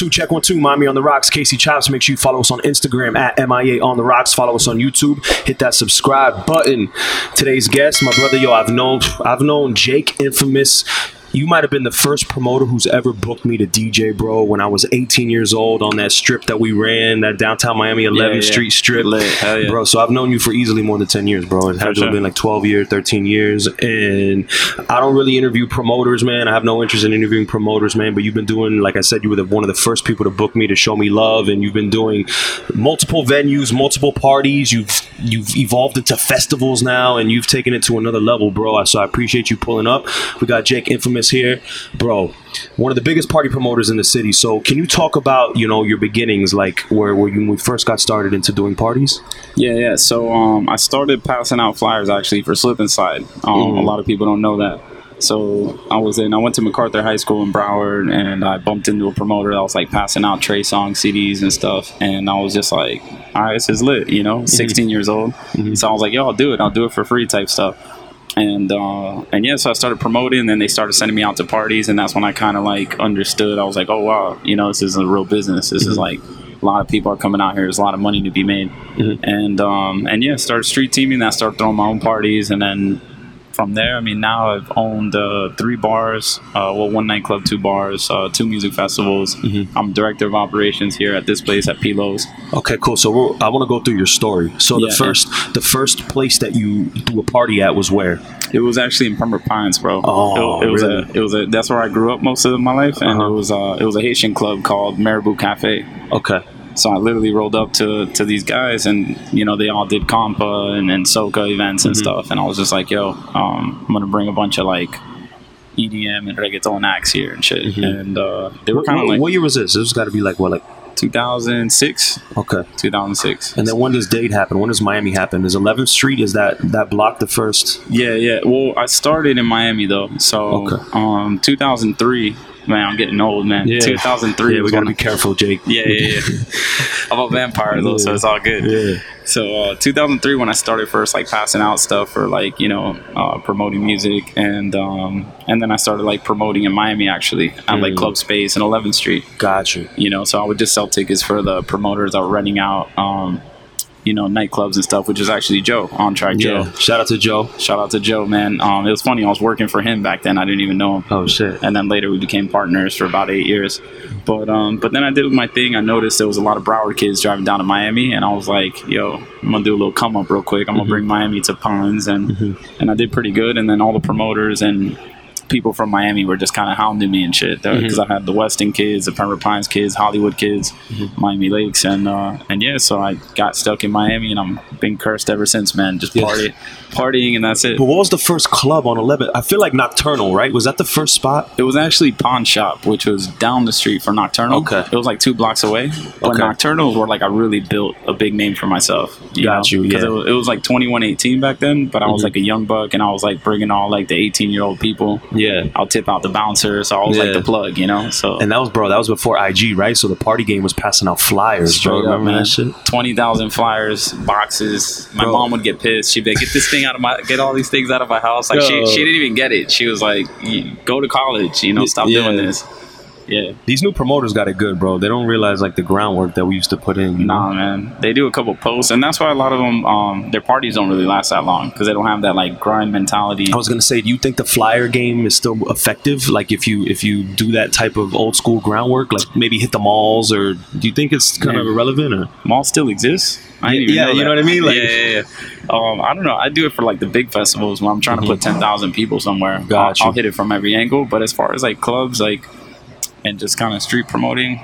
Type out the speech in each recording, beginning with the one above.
two, check one, two. Miami on the Rocks, Casey Chops. Make sure you follow us on Instagram at MIA on the Rocks. Follow us on YouTube. Hit that subscribe button. Today's guest, my brother, yo, I've known, I've known Jake Infamous you might have been the first promoter who's ever booked me to DJ, bro. When I was 18 years old on that strip that we ran, that downtown Miami 11th Yeah, yeah. Street strip, Lit. bro. So I've known you for easily more than 10 years, bro. It to sure. been like 12 years, 13 years, and I don't really interview promoters, man. I have no interest in interviewing promoters, man. But you've been doing, like I said, you were the, one of the first people to book me to show me love, and you've been doing multiple venues, multiple parties. You've you've evolved into festivals now, and you've taken it to another level, bro. So I appreciate you pulling up. We got Jake Infamous here, bro. One of the biggest party promoters in the city. So can you talk about you know your beginnings, like where where you we first got started into doing parties? Yeah, yeah. So um, I started passing out flyers actually for Slip and Slide. Um, A lot of people don't know that. So I was in. I went to MacArthur High School in Broward, and I bumped into a promoter that was like passing out Trey Songz CDs and stuff. And I was just like, "All right, this is lit," you know. 16 years old. So I was like, "Yo, I'll do it. I'll do it for free," type stuff. And uh, and yeah, so I started promoting. And then they started sending me out to parties, and that's when I kind of like understood. I was like, "Oh wow, you know, this is a real business. This is like." A lot of people are coming out here. There's a lot of money to be made, and um, and yeah, started street teaming. I started throwing my own parties, and then from there, I mean, now I've owned uh, three bars, uh, well, one nightclub, two bars, uh, two music festivals. I'm director of operations here at this place at Pilos. Okay, cool. So I want to go through your story. So the Yeah. first the first place that you threw a party at was where? It was actually in Pembroke Pines, bro. Oh, it, it was really? a, it was a. That's where I grew up most of my life, and Uh-huh. it was uh, it was a Haitian club called Marabou Cafe. Okay. So I literally rolled up to, to these guys, and you know they all did compa and, and soca events Mm-hmm. and stuff, and I was just like, yo, um, I'm gonna bring a bunch of like EDM and reggaeton acts here and shit, and uh, they were kind of like what year was this? This has got to be like what, like 2006, okay. 2006. And then when does date happen? When does Miami happen? Is 11th Street? Is that that block the first? Yeah, yeah. Well, I started in Miami though, so Okay. um, 2003. Man, I'm getting old, man. Yeah. 2003. Yeah, we gotta be careful, Jake. Yeah, yeah, yeah. I'm a vampire though, so it's all good. Yeah. So uh, 2003 when I started first like passing out stuff for like you know uh, promoting music and um, and then I started like promoting in Miami actually at like Mm. Club Space and 11th Street. Gotcha. you. You know, so I would just sell tickets for the promoters that were renting out. Um, you know, nightclubs and stuff, which is actually Joe, on track Joe. Yeah. Shout out to Joe. Shout out to Joe, man. Um, it was funny. I was working for him back then. I didn't even know him Oh shit. and then later we became partners for about eight years. But um, but then I did my thing. I noticed there was a lot of Broward kids driving down to Miami, and I was like, "Yo, I'm gonna do a little come up real quick. I'm gonna bring Miami to Ponds," and and I did pretty good. And then all the promoters and people from Miami were just kind of hounding me and shit because I had the Weston kids, the Pembroke Pines kids, Hollywood kids, Miami Lakes, and uh, and yeah, so I got stuck in Miami, and I'm been cursed ever since, man. Just Yeah. party, partying, and that's it. But what was the first club on 11th? I feel like Nocturnal, right? Was that the first spot? It was actually Pawn Shop, which was down the street from Nocturnal. Okay. It was like two blocks away. But Okay. Nocturnal where like I really built a big name for myself. Got you, Because yeah. it, was- it was like 21, 18 back then, but I was Mhm. like a young buck and I was like bringing all like the 18 year old people. Yeah. I'll tip out the bouncer. So I was Yeah. like the plug, you know? So And that was bro. That was before IG, right? So the party game was passing out flyers, Straight bro. up, Remember man. that shit? Twenty thousand flyers, boxes. My Bro. mom would get pissed. She'd be like, "Get this thing out of my, get all these things out of my house." Like she, she didn't even get it. She was like, "Go to college, you know, stop Yeah. doing this." Yeah. These new promoters got it good, bro. They don't realize like the groundwork that we used to put in. You know? Nah, man. They do a couple posts, and that's why a lot of them, um, their parties don't really last that long because they don't have that like grind mentality. I was gonna say, do you think the flyer game is still effective? Like if you if you do that type of old school groundwork, like maybe hit the malls, or do you think it's kind of irrelevant? Or Mall still exists. I Yeah, know you know what I mean? Like- yeah, yeah, yeah. Um, I don't know. I do it for like the big festivals when I'm trying to put ten thousand people somewhere. Mm-hmm. I'll. I'll hit it from every angle. But as far as like clubs, like and just kind of street promoting,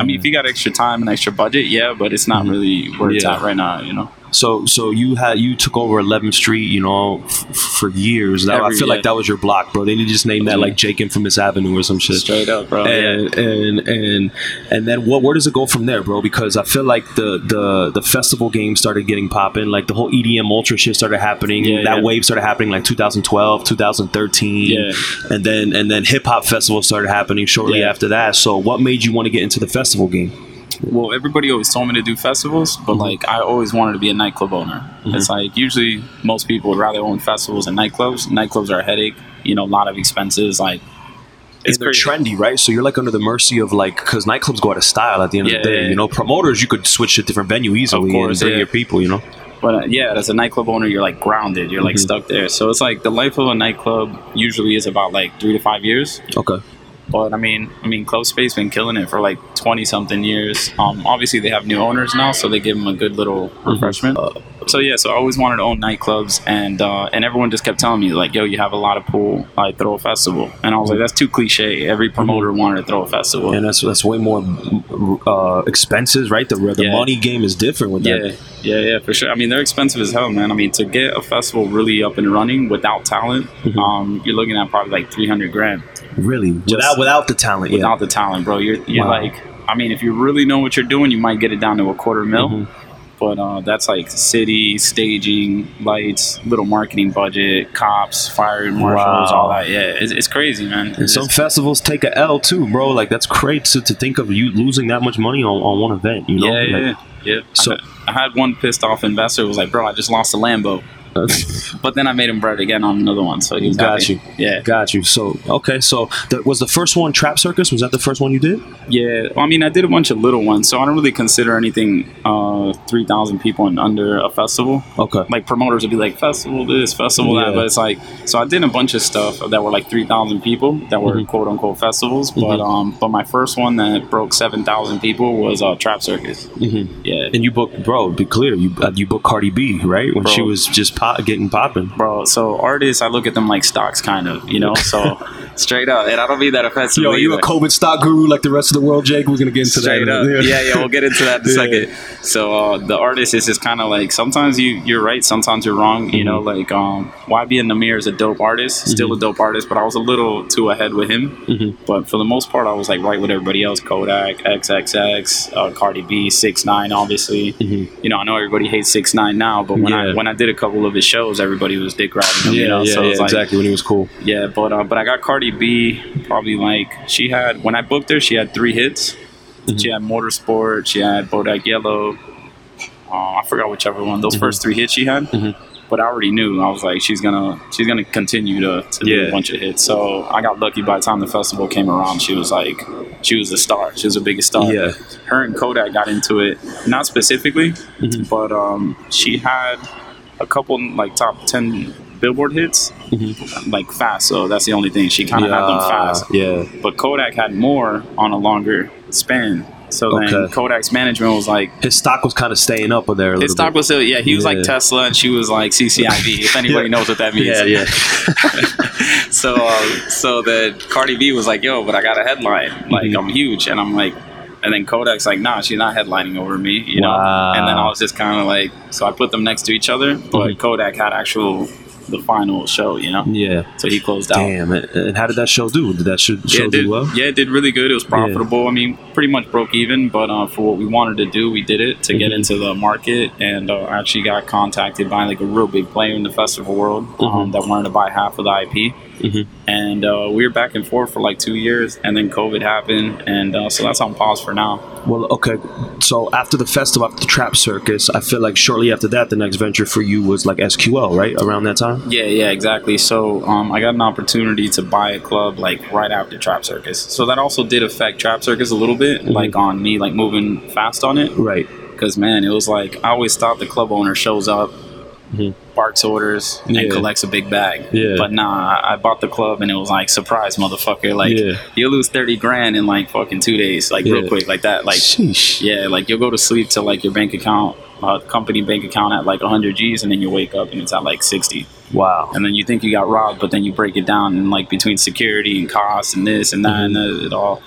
I mean, if you got extra time and extra budget, yeah, but it's not really where it's Mm-hmm. Yeah. at right now. You know. So so you had you took over 11th Street, you know, f- for years. That, I Every- feel like that was your block, bro. They need to just name that Yeah. like Jake Infamous Avenue or some shit. Straight up, bro. and and and and then what? Where does it go from there, bro? Because I feel like the the the festival game started getting popping. Like the whole EDM ultra shit started happening. Yeah, that yeah. wave started happening like 2012, 2013. Yeah. and then and then hip hop festivals started happening shortly Yeah. after that. So what made you want to get into the festival game? Well, everybody always told me to do festivals, but Mm-hmm. like I always wanted to be a nightclub owner. It's like usually most people would rather own festivals and nightclubs. Nightclubs are a headache, you know, a lot of expenses. Like It's they're crazy. trendy, right? So you're like under the mercy of like because nightclubs go out of style at the end of the day. yeah, You know, promoters you could switch to different venue easily course, and bring yeah. your people. You know, But uh, yeah, as a nightclub owner, you're like grounded. You're like Mhm. stuck there. So it's like the life of a nightclub usually is about like three to five years. okay, But I mean, I mean, Club Space been killing it for like twenty something years. Um, obviously they have new owners now, so they give them a good little refreshment. Uh, so yeah, so I always wanted to own nightclubs, and uh, and everyone just kept telling me like, "Yo, you have a lot of pool. Like, throw a festival." And I was like, "That's too cliche. Every promoter wanted to throw a festival." and that's that's way more uh, expenses, right? The the Yeah. money game is different with Yeah, that. yeah, yeah, for sure. I mean, they're expensive as hell, man. I mean, to get a festival really up and running without talent, Mhm. um, you're looking at probably like three hundred grand Really, without without the talent, yeah. without the talent, bro. You're you're Wow. like, I mean, if you really know what you're doing, you might get it down to a quarter mil. Mhm. But uh, that's like city staging, lights, little marketing budget, cops, fire marshals, Wow. all that. Yeah, it's, it's crazy, man. And It's some festivals take a L too, bro. Like that's crazy to, to think of you losing that much money on, on one event. You know, yeah, yeah, Like, yeah. yeah. So- I, had, I had one pissed off investor who was like, "Bro, I just lost a Lambo," but then I made him bread again on another one, so he was Got happy. you. Yeah, Got you. So okay, so the, was the first one Trap Circus? Was that the first one you did? yeah. Well, I mean, I did a bunch of little ones, so I don't really consider anything uh, three thousand people and under a festival. Okay. like promoters would be like festival this, festival Yeah. that, but it's like so I did a bunch of stuff that were like three thousand people that were Mhm. quote unquote festivals, but Mhm. um, but my first one that broke seven thousand people was uh, Trap Circus. hmm Yeah, And you booked, bro. Be clear, you uh, you booked Cardi B, right? When Bro. she was just pop, getting popping. bro. So artists, I look at them like stocks, kind of, you know. So straight up, and I don't mean that offensively. Yo, you a. COVID stock guru like the rest of the world, Jake? We're gonna get into Straight that. up. Yeah. yeah, we'll get into that in a Yeah. second. So uh, the artist is just kind of like sometimes you you're right, sometimes you're wrong. You know, Mm-hmm. like um, YBN Nahmir is a dope artist, still a dope artist, but I was a little too ahead with him. Mhm. But for the most part, I was like right with everybody else: Kodak, XXX, uh, Cardi B, Six Nine, obviously. Mhm. You know, I know everybody hates Six Nine now, but when I when I did a couple of his shows, everybody was dick riding him. Yeah, you know, yeah, so yeah, like, exactly. When he was cool. yeah, but uh, but I got Cardi B probably like she had when I booked her, she had three hits. Mhm. She had Motorsport, she had Bodak Yellow. Uh, I forgot whichever one. Those Mhm. first three hits she had. Mhm. But I already knew. I was like, she's gonna she's gonna continue to, to do a bunch of hits. So I got lucky. By the time the festival came around, she was like, she was the star. She was the biggest star. Yeah. Her and Kodak got into it, not specifically, Mhm. but um, she had a couple like top ten Billboard hits, Mhm. like fast. So that's the only thing. She kind of had them fast. Yeah. But Kodak had more on a longer span. So then Okay. Kodak's management was like, His stock was kind of staying up there a little his stock bit. was still, yeah, he was Yeah. like Tesla and she was like CCIV, if anybody Yeah. knows what that means. yeah, yeah. so, uh, so that Cardi B was like, yo, but I got a headline. Like, Mhm. I'm huge. And I'm like, and then Kodak's like, nah, she's not headlining over me, you know? Wow. And then I was just kind of like, so I put them next to each other, but Mhm. Kodak had actual, the final show, you know? yeah. So he closed out. Damn. And how did that show do? Did that show, yeah, did, do well? yeah, it did really good. It was profitable. I mean, pretty much broke even, but uh, for what we wanted to do, we did it to get Mhm. into the market. And uh, I actually got contacted by like a real big player in the festival world um, Mhm. that wanted to buy half of the IP. Mhm. And uh, we were back and forth for like two years, and then COVID happened, and uh, so that's on pause for now. Well, okay. So after the festival, after the Trap Circus, I feel like shortly after that, the next venture for you was like SQL, right? Around that time. Yeah, yeah, exactly. So um, I got an opportunity to buy a club like right after Trap Circus. So that also did affect Trap Circus a little bit, Mhm. like on me, like moving fast on it. Right. Because man, it was like I always thought the club owner shows up, Mhm. barks orders, Yeah. and collects a big bag. Yeah. But nah, I bought the club and it was like surprise, motherfucker! Like Yeah. you'll lose thirty grand in like fucking two days, like real quick, like that. Like Sheesh. yeah, like you'll go to sleep to like your bank account, uh, company bank account at like hundred G's, and then you wake up and it's at like sixty. Wow. And then you think you got robbed, but then you break it down and like between security and costs and this and that Mhm. and that, it all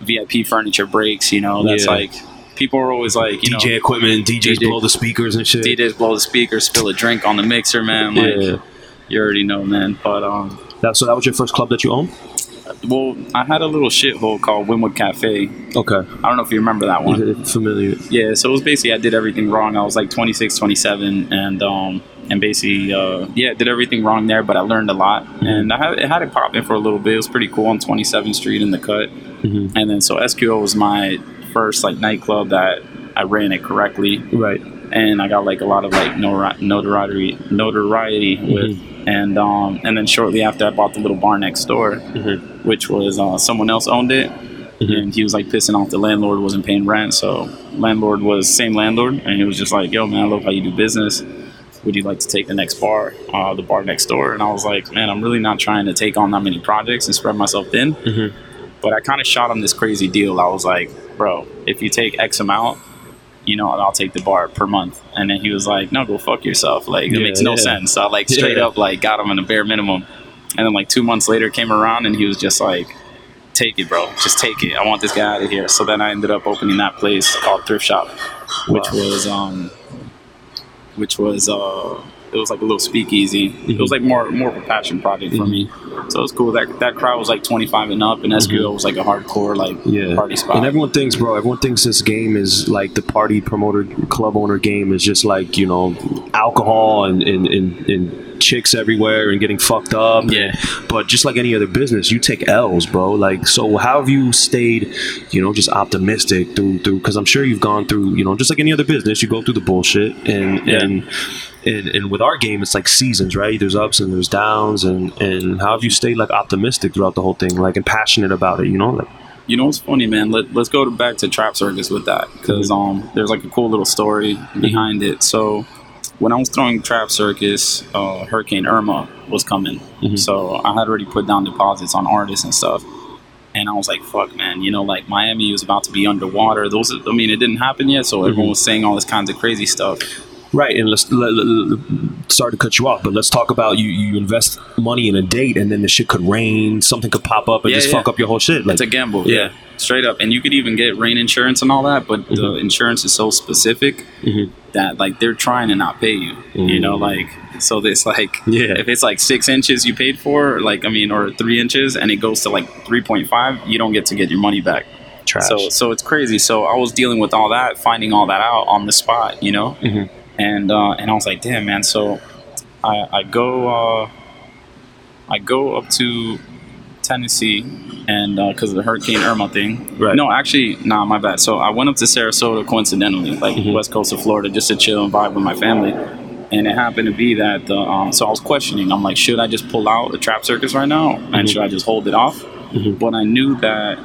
VIP furniture breaks. You know, that's Yeah. like people are always like, you DJ know, equipment, DJs DJ blow the speakers and shit. DJs blow the speakers, spill a drink on the mixer, man. Like yeah. you already know, man. But um, That, so that was your first club that you owned? well, I had a little shithole called Wynwood Cafe. Okay. I don't know if you remember that one. Familiar? Yeah, so it was basically I did everything wrong. I was like 26, 27, and um, and basically uh, yeah, did everything wrong there. But I learned a lot, and I had, it had it popping for a little bit. It was pretty cool on 27th Street in the cut, Mhm. and then so SQL was my first like nightclub that I ran it correctly, Right. and I got like a lot of like notoriety notoriety with, and um, and then shortly after I bought the little bar next door, Mhm. which was uh, someone else owned it, Mm-hmm. and he was like pissing off the landlord wasn't paying rent. So landlord was same landlord, and he was just like, "Yo, man, I love how you do business. Would you like to take the next bar, uh, the bar next door?" And I was like, "Man, I'm really not trying to take on that many projects and spread myself thin." But I kind of shot him this crazy deal. I was like, "Bro, if you take X amount." You know, I'll take the bar per month, and then he was like, "No, go fuck yourself. Like, it makes no yeah. sense." So I like straight Yeah. up like got him in a bare minimum, and then like two months later came around, and he was just like, take it, bro. Just take it. I want this guy out of here. So then I ended up opening that place called Thrift Shop, which Wow. was um, which was uh, it was like a little speakeasy. It Mm-hmm. was like more more of a passion project for me. So it was cool. That that crowd was like 25 and up, and SQL was like a hardcore like Mm-hmm. Yeah. party spot. And everyone thinks, bro, everyone thinks this game is like the party promoter, club owner game is just like, you know, alcohol and, and, and, and chicks everywhere and getting fucked up. Yeah. But just like any other business, you take L's, bro. Like, so how have you stayed, you know, just optimistic through, through, cause I'm sure you've gone through, you know, just like any other business, you go through the bullshit and, Yeah. and, and, and with our game, it's like seasons, right? There's ups and there's downs, and, and how have you stayed like optimistic throughout the whole thing, like and passionate about it, you know? Like, You know what's funny, man? Let, let's go to, back to Trap Circus with that because um, there's like a cool little story behind it. So when I was throwing Trap Circus, uh, Hurricane Irma was coming. So I had already put down deposits on artists and stuff. And I was like, fuck, man, you know, like Miami was about to be underwater. Those, I mean, it didn't happen yet. So everyone was saying all this kinds of crazy stuff. Right, and let's let, let- sorry to cut you off, but let's talk about you. You invest money in a date, and then the shit could rain, something could pop up, and Yeah, just yeah. fuck up your whole shit. Like, It's a gamble. Yeah. Yeah. Straight up. And you could even get rain insurance and all that, but the insurance is so specific Mhm. that like they're trying to not pay you. You know, Mm. like so it's like Yeah. if it's like six inches you paid for, like I mean, or three inches and it goes to like three point five, you don't get to get your money back. trash. So so it's crazy. So I was dealing with all that, finding all that out on the spot, you know? And uh, and I was like, damn man, so I, I go uh, I go up to Tennessee and because of the Hurricane Irma thing. Right. No, actually, nah, my bad. So I went up to Sarasota coincidentally, like Mhm. west coast of Florida, just to chill and vibe with my family. And it happened to be that the um, so I was questioning. I'm like, should I just pull out the trap circus right now, and Mhm. should I just hold it off? Mhm. But I knew that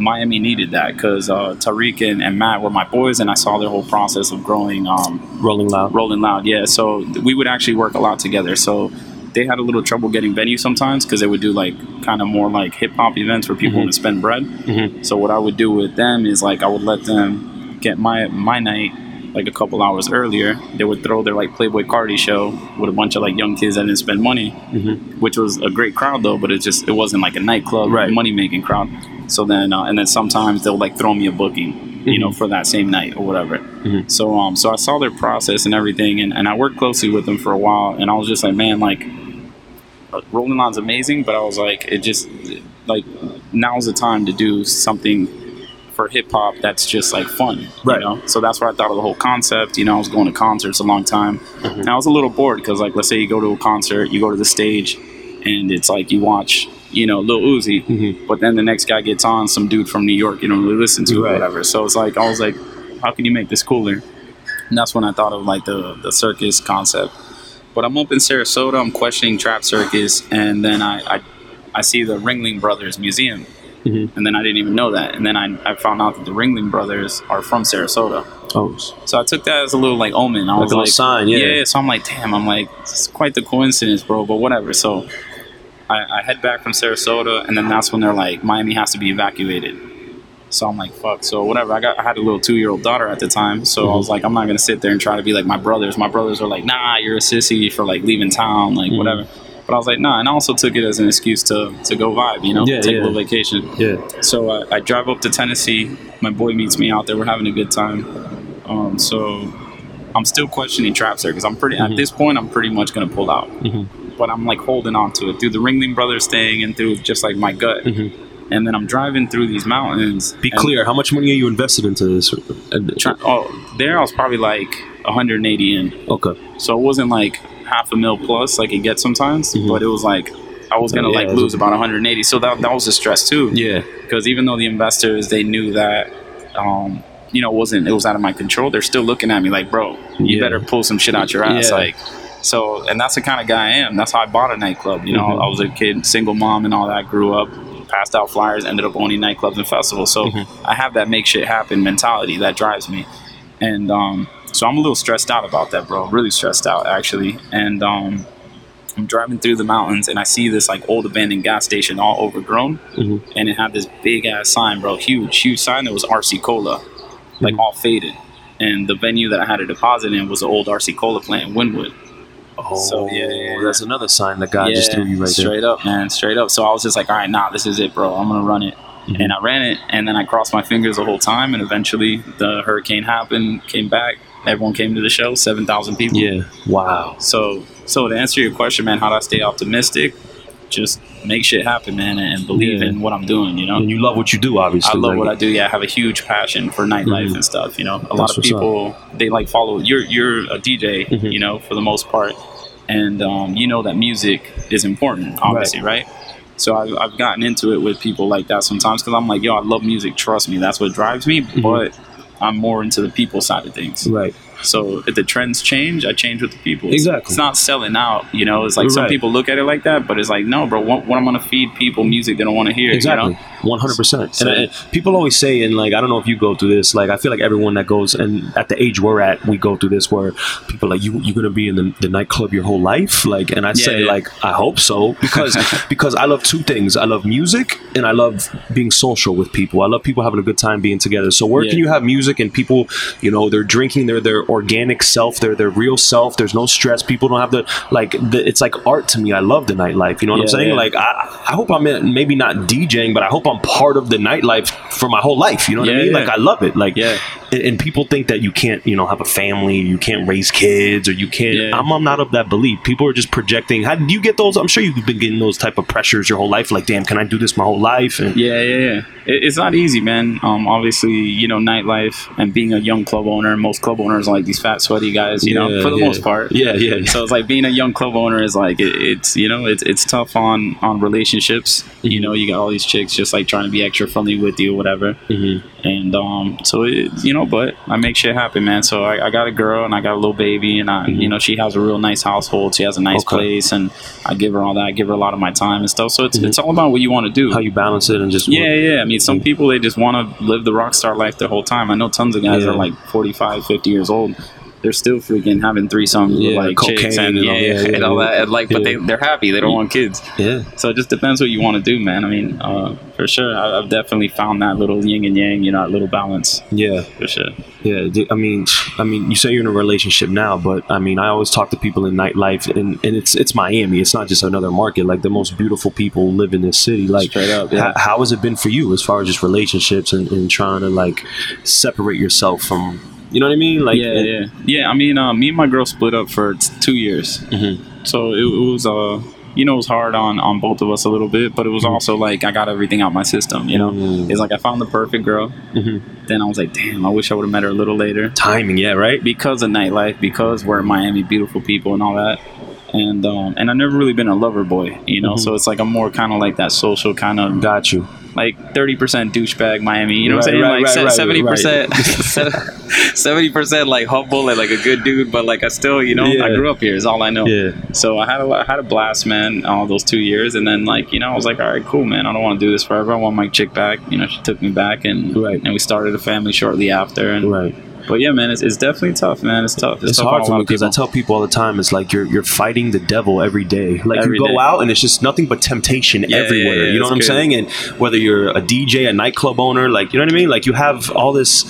Miami needed that because uh, Tariq and, and Matt were my boys, and I saw their whole process of growing. Um, Rolling loud. Rolling Loud, yeah. So we would actually work a lot together. So they had a little trouble getting venue sometimes because they would do like kind of more like hip hop events where people Mhm. would spend bread. Mhm. So what I would do with them is like I would let them get my my night like a couple hours earlier. They would throw their like Playboi Carti show with a bunch of like young kids that didn't spend money, Mhm. which was a great crowd though. But it just it wasn't like a nightclub Right. money making crowd. So then uh, and then sometimes they'll like throw me a booking, you know, Mhm. for that same night or whatever. Mhm. So um, so I saw their process and everything, and, and I worked closely with them for a while, and I was just like, man, like, uh, Rolling Loud's amazing, but I was like, it just like now's the time to do something for hip hop that's just like fun, Right. You know, so that's what I thought of the whole concept. You know, I was going to concerts a long time, and I was a little bored because, like, let's say you go to a concert, you go to the stage, and it's like you watch, you know, Lil Uzi, Mhm. but then the next guy gets on, some dude from New York you don't really listen to Right. or whatever. So it's like I was like, how can you make this cooler? And that's when I thought of like the the circus concept. But I'm up in Sarasota, I'm questioning Trap Circus, and then I I, I see the Ringling Brothers Museum. Mhm. And then I didn't even know that. And then I, I found out that the Ringling Brothers are from Sarasota. Oh, So I took that as a little like omen. I Like was a little like, sign, yeah. yeah. So I'm like, damn. I'm like, it's quite the coincidence, bro. But whatever. So I, I head back from Sarasota, and then that's when they're like, Miami has to be evacuated. So I'm like, fuck. So whatever. I got I had a little two year old daughter at the time. So I was like, I'm not gonna sit there and try to be like my brothers. My brothers are like, nah, you're a sissy for like leaving town, like Mhm. whatever. But I was like, nah, and I also took it as an excuse to to go vibe, you know, Yeah, take yeah. a little vacation. yeah. So uh, I drive up to Tennessee. My boy meets me out there. We're having a good time. Um, so I'm still questioning Trap because I'm pretty Mhm. at this point. I'm pretty much gonna pull out, Mhm. but I'm like holding on to it through the Ringling Brothers thing and through just like my gut. Mm-hmm And then I'm driving through these mountains. Be clear, how much money are you invested into this? Oh, there I was probably like 180 in. Okay. So it wasn't like half a mil plus I could get sometimes, Mhm. but it was like I was gonna Yeah, like lose about 180. So that that was a stress too. Yeah. because even though the investors they knew that um, you know it wasn't it was out of my control they're still looking at me like bro you Yeah. better pull some shit out your ass Yeah. like so and that's the kind of guy i am that's how i bought a nightclub you know Mhm. i was a kid single mom and all that grew up passed out flyers, ended up owning nightclubs and festivals. So Mm-hmm. I have that make shit happen mentality that drives me, and um, so I'm a little stressed out about that, bro. Really stressed out actually, and um, I'm driving through the mountains and I see this like old abandoned gas station all overgrown, Mhm. and it had this big ass sign, bro, huge, huge sign that was RC Cola, like Mhm. all faded. And the venue that I had a deposit in was the old RC Cola plant in Wynwood. Oh, So, yeah, yeah, yeah. that's another sign that God just threw you right there. straight up, man, straight up. So I was just like, all right, nah, this is it, bro. I'm gonna run it. Mhm. And I ran it, and then I crossed my fingers the whole time. And eventually, the hurricane happened, came back. Everyone came to the show, seven thousand people. Yeah. Wow. So, so to answer your question, man, how do I stay optimistic? Just make shit happen, man, and believe Yeah. in what I'm doing. You know, And you love what you do, obviously. I love like- what I do. Yeah, I have a huge passion for nightlife Mhm. and stuff. You know, a That's lot of people they like follow. You're you're a DJ, Mhm. you know, for the most part, and um, you know that music is important, obviously, right? So I've, I've gotten into it with people like that sometimes because I'm like, yo, I love music. Trust me, that's what drives me. Mhm. But I'm more into the people side of things. Right. So if the trends change, I change with the people. Exactly. It's not selling out, you know. It's like some Right. people look at it like that, but it's like, no, bro. What, what I'm gonna feed people music they don't want to hear. Exactly. You know? One hundred percent. And uh, people always say, and like I don't know if you go through this. Like I feel like everyone that goes, and at the age we're at, we go through this where people are like you you're gonna be in the, the nightclub your whole life. Like, and I Yeah, say yeah. like I hope so because because I love two things. I love music and I love being social with people. I love people having a good time being together. So where Yeah. can you have music and people, you know, they're drinking their their organic self, their their real self. There's no stress. People don't have the like. The, it's like art to me. I love the nightlife. You know what I'm saying? yeah. Like I I hope I'm in, maybe not DJing, but I hope I'm part of the nightlife for my whole life. You know what I mean? yeah. Like I love it. Like Yeah. and, and people think that you can't, you know, have a family, you can't raise kids, or you can't. Yeah. I'm, I'm not of that belief. People are just projecting. How do you get those? I'm sure you've been getting those type of pressures your whole life. Like, damn, can I do this my whole life? And Yeah, yeah, yeah. It, it's not easy, man. Um, obviously, you know, nightlife and being a young club owner. Most club owners are like these fat, sweaty guys. You know, Yeah, for the yeah. most part. yeah, yeah, yeah. So it's like being a young club owner is like it, it's you know it's it's tough on on relationships. You Mhm. know, you got all these chicks just like trying to be extra friendly with you, or whatever. Mhm. And um, so it, you know, but I make shit happen, man. So I, I got a girl and I got a little baby, and I Mhm. you know she has a real nice household. She has a nice Okay. place, and I give her all that. I give her a lot of my time and stuff. So it's Mhm. it's all about what you want to do. How you balance it and just Yeah, yeah. I mean, some people they just want to live the rock star life their whole time. I know tons of guys Yeah. are like 45, 50 years old. They're still freaking having threesomes with Yeah, like chicks cocaine and, yeah, all- yeah, yeah, and all that. And like, but they they're happy. They don't want kids. yeah, So it just depends what you want to do, man. I mean, uh, for sure, I, I've definitely found that little yin and yang, you know, that little balance yeah. for sure. Yeah, I mean, I mean, you say you're in a relationship now, but I mean, I always talk to people in nightlife, and, and it's it's Miami. It's not just another market. Like the most beautiful people live in this city. Like, Straight up, yeah. how has it been for you as far as just relationships and, and trying to like separate yourself from, you know what I mean? Like, yeah, yeah, yeah. I mean, uh, me and my girl split up for t- two years, Mhm. so it, it was uh, you know, it was hard on on both of us a little bit, but it was also like I got everything out my system. You know, Mm. it's like I found the perfect girl. Mhm. Then I was like, damn, I wish I would have met her a little later timing. Yeah, right. because of nightlife, because we're in Miami, beautiful people and all that. And um, and I've never really been a lover boy, you know. Mhm. So it's like I'm more kind of like that social kind of Got you. Like thirty percent douchebag Miami. You know what I'm saying? right, like right, right, seventy percent, seventy percent like humble and like a good dude, but like I still, you know, I grew up here. Is all I know. Yeah. So I had a I had a blast, man, all those two years, and then like you know I was like, all right, cool, man. I don't want to do this forever. I want my chick back. You know, she took me back, and Right. and we started a family shortly after. And Right. But yeah, man, it's, it's definitely tough, man. It's tough. It's tough hard for me because I tell people all the time, it's like you're you're fighting the devil every day. Like Every you go day. out and it's just nothing but temptation Yeah, everywhere. yeah, yeah, you know what I'm it's saying? And whether you're a DJ, a nightclub owner, like you know what I mean? Like you have all this.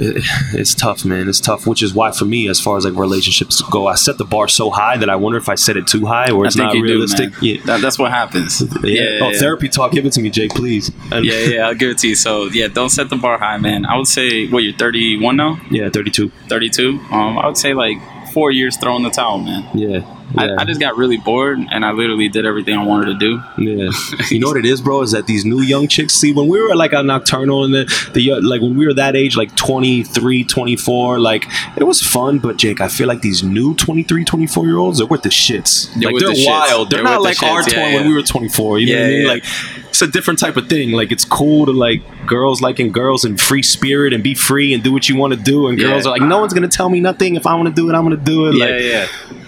It- It's tough, man. It's tough, which is why for me, as far as like relationships go, I set the bar so high that I wonder if I set it too high or it's not realistic. do, yeah. That, that's what happens. Yeah. Yeah, oh, yeah. therapy talk. Give it to me, Jake, please. And- yeah, yeah, I'll give it to you. So yeah, don't set the bar high, man. I would say, what you're 31 now, yeah, 32. 32. Um, I would say like four years throwing the towel, man. Yeah. I, yeah. I just got really bored, and I literally did everything I wanted to do. Yeah, you know what it is, bro? Is that these new young chicks see when we were like a nocturnal and the, the uh, like when we were that age, like 23, 24, like it was fun. But Jake, I feel like these new 23, 24 year olds, they're with the shits. They're like they're the wild. They're, They're not like our shits, yeah, twenty when we were 24. You know Yeah, what I mean? Like it's a different type of thing. Like it's cool to like girls liking girls and free spirit and be free and do what you want to do. And Yeah. girls are like, no one's gonna tell me nothing. If I want to do it, I'm gonna do it. Yeah, like, yeah. Yeah,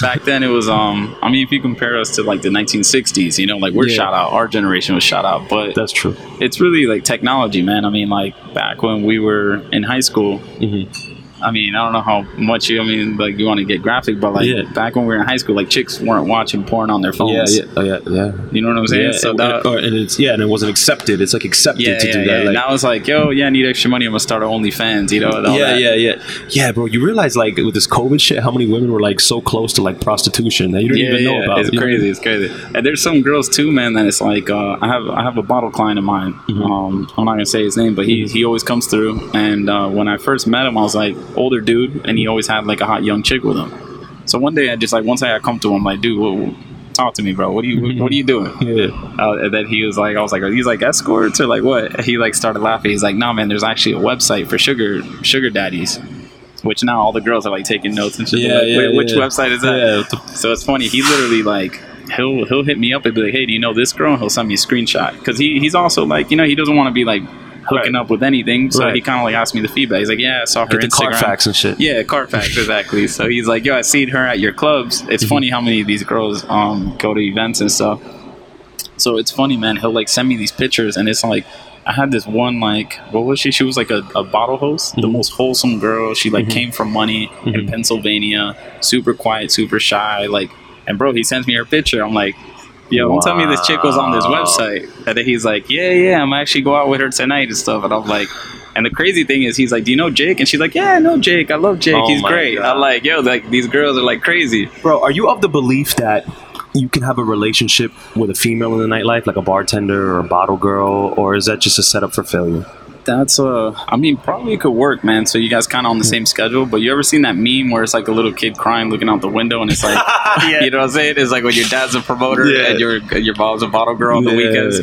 back then it was. Um, I mean, if you compare us to like the 1960s, you know, like we're Yeah. shot out. Our generation was shot out, but That's true. it's really like technology, man. I mean, like back when we were in high school. Mhm. I mean, I don't know how much you. I mean, like you want to get graphic, but like Yeah. back when we were in high school, like chicks weren't watching porn on their phones. yeah, oh, yeah, yeah. You know what I'm saying? Yeah, so and, that, or- and it's yeah, and it wasn't accepted. It's like accepted yeah, to yeah, do yeah. that. Like, and I was like, yo, yeah, I need extra money. I'm gonna start OnlyFans. You know? yeah, that. yeah, yeah, yeah, bro. You realize like with this COVID shit, how many women were like so close to like prostitution that you don't yeah, even know yeah, about. It's you know? crazy. It's crazy. And there's some girls too, man. That it's like uh, I have I have a bottle client of mine. Mm-hmm. Um, I'm not gonna say his name, but he he always comes through. And uh, when I first met him, I was like older dude, and he always had like a hot young chick with him. So one day I just like once I come to him, I'm like, dude, what, talk to me, bro. What are you what are you doing? Yeah. Uh, and then he was like, I was like, are these like escorts or like what? He like started laughing. He's like, no, man, there's actually a website for sugar sugar daddies. Which now all the girls are like taking notes and shit. Yeah, like, yeah, which yeah. website is that? Yeah, So it's funny. He literally like he'll he'll hit me up and be like, "Hey, do you know this girl?" And he'll send me a screenshot because he he's also like you know he doesn't want to be like hooking Right. up with anything. So Right. he kind of like asked me the feedback. He's like, "Yeah, I saw her Get the Instagram." Carfax and shit. Yeah, Carfax exactly. so he's like, "Yo, I seen her at your clubs." It's Mm-hmm. funny how many of these girls um go to events and stuff. So it's funny, man. He'll like send me these pictures, and it's like. I had this one like what was she? She was like a, a bottle host, the Mhm. most wholesome girl. She like Mhm. came from money in Mhm. Pennsylvania, super quiet, super shy. Like, and bro, he sends me her picture. I'm like, yo, don't tell me this chick was on this website. And then he's like, yeah, yeah, I'm actually go out with her tonight and stuff. And I'm like, and the crazy thing is, he's like, do you know Jake? And she's like, yeah, I know Jake. I love Jake. Oh He's great. God. I'm like, yo, like these girls are like crazy. Bro, are you of the belief that you can have a relationship with a female in the nightlife, like a bartender or a bottle girl, or is that just a setup for failure? That's uh, I mean, probably could work, man. So you guys kind of on the same schedule. But you ever seen that meme where it's like a little kid crying, looking out the window, and it's like, you know what I'm saying? It's like when your dad's a promoter Yeah. and your your mom's a bottle girl on the Yeah. weekends.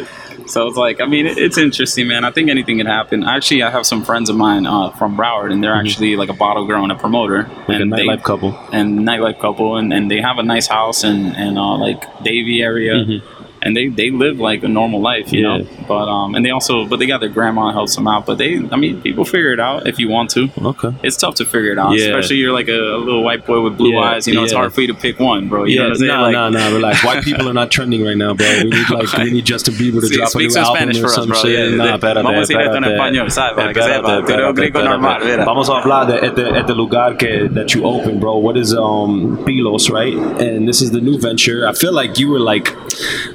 So it's like, I mean, it, it's interesting, man. I think anything can happen. Actually, I have some friends of mine uh, from Broward, and they're actually like a bottle girl and a promoter, Mm-hmm. Like and a they, nightlife couple. and nightlife couple, and, and they have a nice house and and uh, like Davie area, Mhm. And they they live like a normal life, you Yeah. know. But um, and they also, but they got their grandma helps them out. But they, I mean, people figure it out if you want to. Okay. It's tough to figure it out, Yeah. especially you're like a, a little white boy with blue Yeah, eyes. You know, it's hard for you to pick one, bro. You know yeah, what no, Like, no, no, relax. White people are not trending right now, bro. We need like we need Justin Bieber to Sí, drop a new album Spanish or some shit. Nah, yeah. Vamos a esto en español, ¿sabes? Para que Espérate, sepa. Tú eres un espérate, gringo normal. Vamos a hablar de este, este lugar que that you opened, bro. What is um Pilos, right? And this is the new venture. I feel like you were like,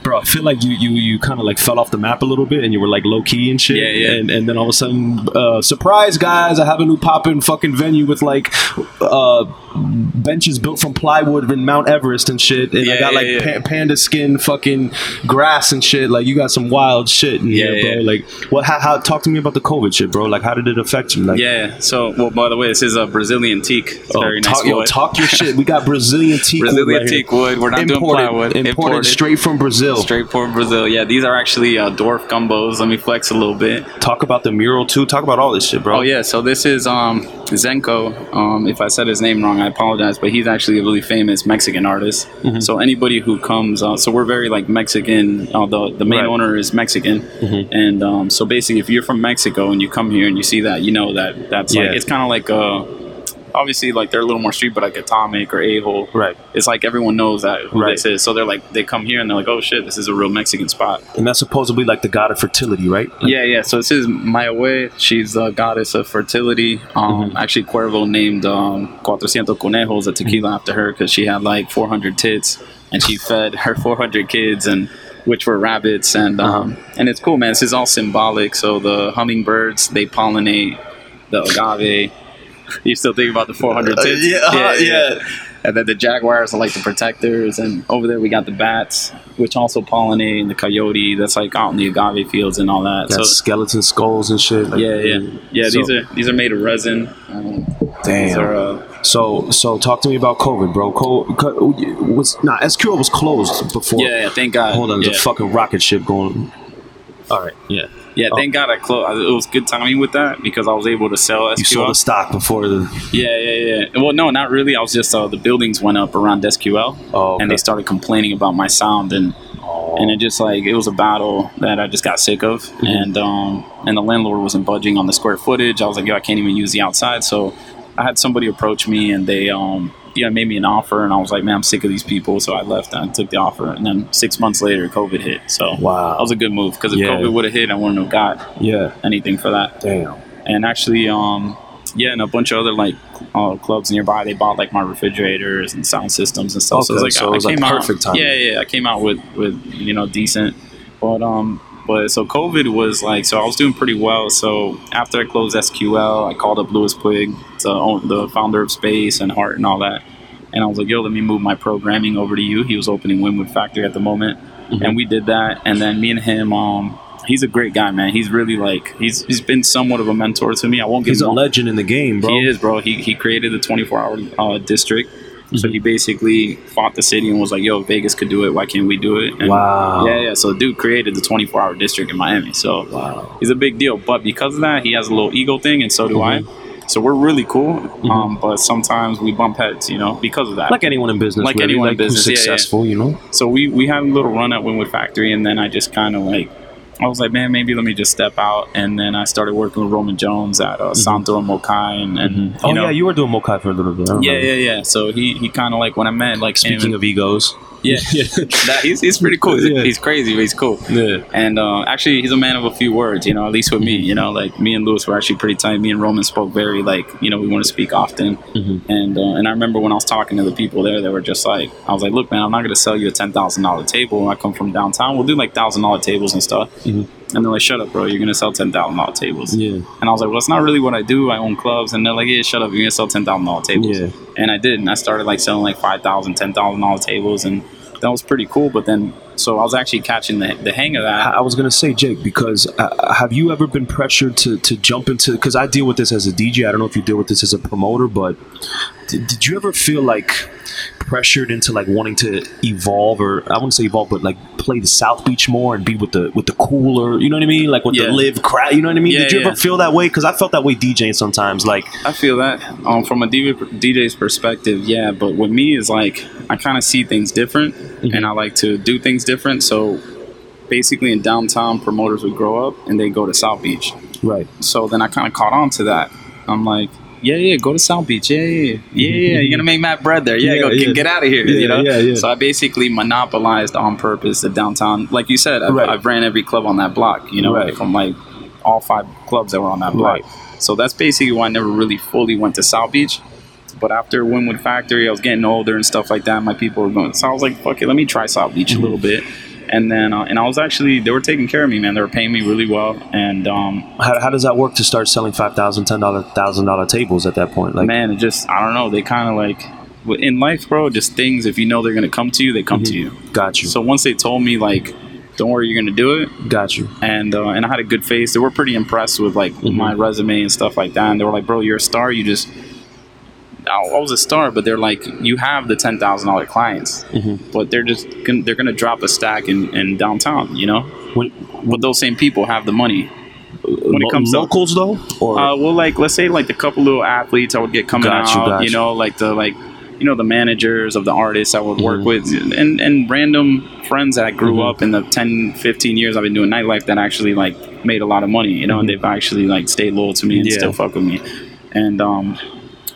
bro. I feel like you you you kind of like fell off the map a little bit, and you were like low key and shit. Yeah, yeah. And and then all of a sudden, uh, surprise, guys! I have a new poppin' fucking venue with like uh benches built from plywood in Mount Everest and shit. And I got yeah, like yeah. pa- panda skin fucking grass and shit. Like you got some wild shit in Yeah, here, bro. yeah. Like what? How, how? Talk to me about the COVID shit, bro. Like how did it affect you? Like, Yeah. So, well, by the way, this is a Brazilian teak. It's oh, very nice talk, yo, wood. talk your shit. We got Brazilian teak. wood Brazilian right here. teak wood. We're not imported, doing plywood. Imported, Imported, straight from Brazil. Straight from Brazil. Yeah, these are actually uh, dwarf gumbos. Let me flex a little bit. Talk about the mural too. Talk about all this shit, bro. Oh yeah, so this is um Zenko. Um, if I said his name wrong, I apologize, but he's actually a really famous Mexican artist. Mm-hmm. So anybody who comes, uh, so we're very like Mexican. Although the main Right. owner is Mexican, Mhm. and um, so basically, if you're from Mexico and you come here and you see that, you know that that's like Yeah. it's kind of like uh obviously like they're a little more street, but like Atomic or A Hole. Right. It's like everyone knows that who Right. this is. So they're like they come here and they're like, oh shit, this is a real Mexican spot. And that's supposedly like the god of fertility, right? Like, Yeah, yeah. So this is Mayahuel. She's the goddess of fertility. Um, Mhm. Actually, Cuervo named um, Cuatrocientos Conejos a tequila after her because she had like 400 tits and she fed her 400 kids and which were rabbits and um, and it's cool, man. This is all symbolic. So the hummingbirds they pollinate the agave. You still think about the 400 Uh, tits? yeah, uh, yeah. And then the jaguars are like the protectors, and over there we got the bats, which also pollinate, and the coyote that's like out in the agave fields and all that. Got so skeleton skulls and shit. Like, yeah, yeah, yeah. So- these are these are made of resin. Um, Damn. are, uh, So, so talk to me about COVID, bro. Co- co- was nah, SQL was closed before. yeah, yeah. Thank God. Hold on, there's a fucking rocket ship going. All right, yeah. Yeah, oh. thank God I closed. It was good timing with that because I was able to sell SQL. You sold the stock before the. yeah, yeah, yeah. Well, no, not really. I was just uh, the buildings went up around SQL, Oh, okay. and they started complaining about my sound and and it just like it was a battle that I just got sick of, Mm-hmm. and um, and the landlord wasn't budging on the square footage. I was like, yo, I can't even use the outside, so I had somebody approach me, and they um yeah, made me an offer, and I was like, man, I'm sick of these people, so I left and I took the offer, and then six months later, COVID hit. So Wow. that was a good move because if Yeah. COVID would have hit, I wouldn't have got Yeah. anything for that. Damn. And actually, um, yeah, and a bunch of other like uh, clubs nearby, they bought like my refrigerators and sound systems and stuff. so it was like, so it I was, like, came out, perfect timing. Yeah, yeah, I came out with with you know decent, but um, but so COVID was like, so I was doing pretty well. So after I closed SQL, I called up Louis Puig, the the founder of Space and Heart and all that, and I was like, yo, let me move my programming over to you. He was opening Wynwood Factory at the moment, Mm-hmm. and we did that. And then me and him, um. He's a great guy, man. He's really like he's he's been somewhat of a mentor to me. I won't give He's him a all- legend in the game, bro. he is, bro. He, he created the 24 hour uh, district. So Mm-hmm. he basically fought the city and was like, yo, Vegas could do it. Why can't we do it? And Wow. Yeah, yeah. So dude created the 24 hour district in Miami. So Wow. he's a big deal. But because of that, he has a little ego thing, and so do Mm-hmm. I. So we're really cool. Um, but sometimes we bump heads, you know, because of that. Like anyone in business, Like really, anyone in like who's business, yeah, yeah. successful, you know. so we we had a little run at Wynwood Factory, and then I just kind of like, I was like, man, maybe let me just step out, and then I started working with Roman Jones at uh, Santo and Mokai, and, and you oh know, yeah, you were doing Mokai for a little bit. Yeah, yeah, yeah. So he he kind of like when I met like Speaking and- of egos, yeah, that, he's he's pretty cool. He's, Yeah. he's crazy, but he's cool. yeah, And uh, actually, he's a man of a few words, you know, at least with me, you know, like me and Louis were actually pretty tight. Me and Roman spoke very, like, you know, we want to speak often. Mm-hmm. And uh, and I remember when I was talking to the people there, they were just like, I was like, look, man, I'm not going to sell you a $10,000 table. I come from downtown. We'll do like $1,000 tables and stuff. And they're like, shut up, bro. You're going to sell $10,000 tables. Yeah. And I was like, well, it's not really what I do. I own clubs. And they're like, yeah, shut up. You're going to sell $10,000 tables. Yeah. And I did. And I started like selling like $5,000, $10,000 tables. And that was pretty cool. But then, so I was actually catching the, the hang of that. I was gonna say, Jake, because uh, have you ever been pressured to to jump into? Because I deal with this as a DJ. I don't know if you deal with this as a promoter, but did, did you ever feel like pressured into like wanting to evolve, or I wouldn't say evolve, but like play the South Beach more and be with the with the cooler, you know what I mean? Like with Yeah. the live crowd, you know what I mean? Yeah, did you yeah. ever feel that way? Because I felt that way DJing sometimes. Like, I feel that um, from a DJ's perspective, yeah. But with me is like I kind of see things different, and I like to do things different. So basically, in downtown, promoters would grow up and they go to South Beach. right? So then I kind of caught on to that. I'm like, yeah, yeah, go to South Beach. Yeah, yeah, yeah, yeah. You're gonna make mad bread there. Yeah, Yeah, go yeah. Get, get out of here. Yeah, you know. yeah, yeah. So I basically monopolized on purpose the downtown. Like you said, I've, Right. I've ran every club on that block. You know, Right. from like all five clubs that were on that block. Right. So that's basically why I never really fully went to South Beach. But after Wynwood Factory, I was getting older and stuff like that. My people were going, so I was like, "Fuck it, let me try South Beach Mm-hmm. a little bit." And then, uh, and I was actually, they were taking care of me, man. They were paying me really well, and um, How, how does that work to start selling five thousand, ten dollar, thousand dollar tables at that point? Like, man, it just I don't know. They kind of like in life, bro. Just things. If you know they're gonna come to you, they come to you. got you, So once they told me like, "Don't worry, you're gonna do it," got you. and uh, and I had a good face. They were pretty impressed with like Mm-hmm. my resume and stuff like that. And they were like, "Bro, you're a star. You just." I was a star, but they're like, you have the ten thousand dollar clients, Mm-hmm. but they're just gon- they're gonna drop a stack in, in downtown, you know. When, But those same people have the money. When it comes to- locals though, or Uh, well, like let's say like the couple little athletes I would get coming Got you, out, got you know, like the like you know the managers of the artists I would work Mhm. with, and and random friends that I grew Mhm. up in the 10, 15 years I've been doing nightlife that actually like made a lot of money, you know, and they've actually like stayed loyal to me and Mm-hmm. Yeah. still fuck with me, and um,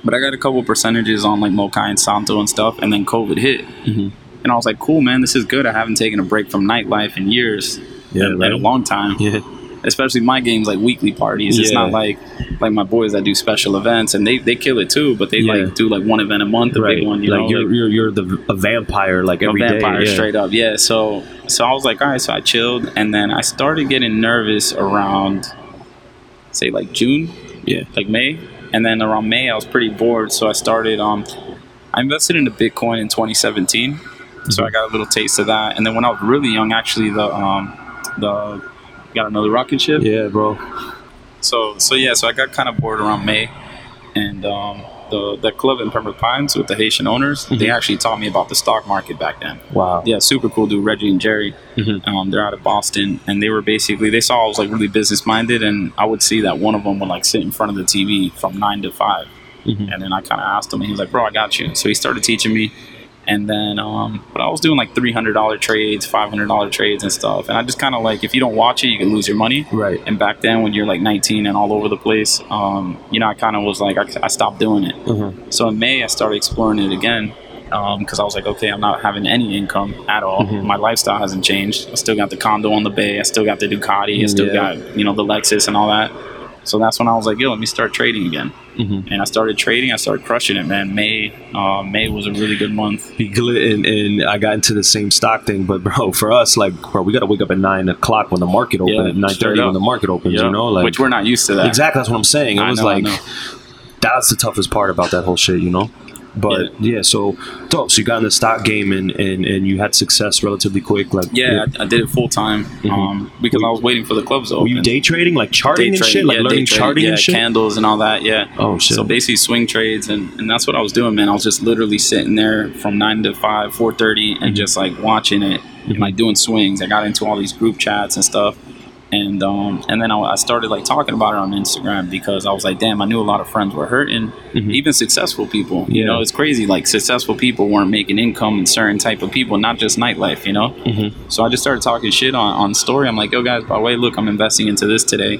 but I got a couple percentages on like Mokai and Santo and stuff, and then COVID hit. Mhm. And I was like, cool, man, this is good. I haven't taken a break from nightlife in years, Yeah, in, in a long time yeah, especially my games like weekly parties. It's not like like my boys that do special events and they, they kill it too, but they Yeah. like do like one event a month, a right. big one, you like know, you're, like you're you're the a vampire like a every day. vampire yeah. straight up. Yeah. So so I was like, all right, so I chilled and then I started getting nervous around say like June, Yeah, like May. And then around May I was pretty bored, so I started um I invested into Bitcoin in 2017. So I got a little taste of that. And then when I was really young, actually the um the got another rocket ship. yeah, bro. So so yeah, so I got kind of bored around May, and um, the the club in Pembroke Pines with the Haitian owners, they actually taught me about the stock market back then. Wow. Yeah, super cool dude, Reggie and Jerry. Mhm. Um, they're out of Boston, and they were basically they saw I was like really business minded, and I would see that one of them would like sit in front of the TV from nine to 5 Mhm. and then I kind of asked him, and he was like, "Bro, I got you." So he started teaching me. And then, um, but I was doing like three hundred dollar trades, five hundred dollar trades, and stuff. And I just kind of like, if you don't watch it, you can lose your money. Right. And back then, when you're like 19 and all over the place, um, you know, I kind of was like, I, I stopped doing it. Mhm. So in May, I started exploring it again because I was like, okay, I'm not having any income at all. Mhm. My lifestyle hasn't changed. I still got the condo on the bay. I still got the Ducati. I still Yeah. got you know the Lexus and all that. So that's when I was like, yo, let me start trading again. Mhm. And I started trading. I started crushing it, man. May, uh, May was a really good month. And, and I got into the same stock thing, but bro, for us, like, bro, we got to wake up at nine o'clock when the market opens, Yeah, at nine thirty when the market opens. Yeah. You know, like which we're not used to that. exactly that's what I'm saying. It I was know, like that's the toughest part about that whole shit. You know. But yeah, so dope. So you got in the stock game and, and, and you had success relatively quick. Like Yeah, I, I did it full time mm-hmm. um, because I was waiting for the clubs were open. you day trading, like charting and shit, like yeah, day learning trading, charting yeah, and shit. candles and all that. Yeah. Oh shit. So basically, swing trades, and, and that's what I was doing, man. I was just literally sitting there from nine to five, four thirty, and mm-hmm. just like watching it and mm-hmm. like doing swings. I got into all these group chats and stuff, and um, and then I, I started like talking about it on Instagram because I was like, damn, I knew a lot of friends were hurting, Mhm. even successful people. You Yeah. know, it's crazy. Like successful people weren't making income in certain type of people, not just nightlife. You know. Mhm. So I just started talking shit on on story. I'm like, yo guys, by the way, look, I'm investing into this today.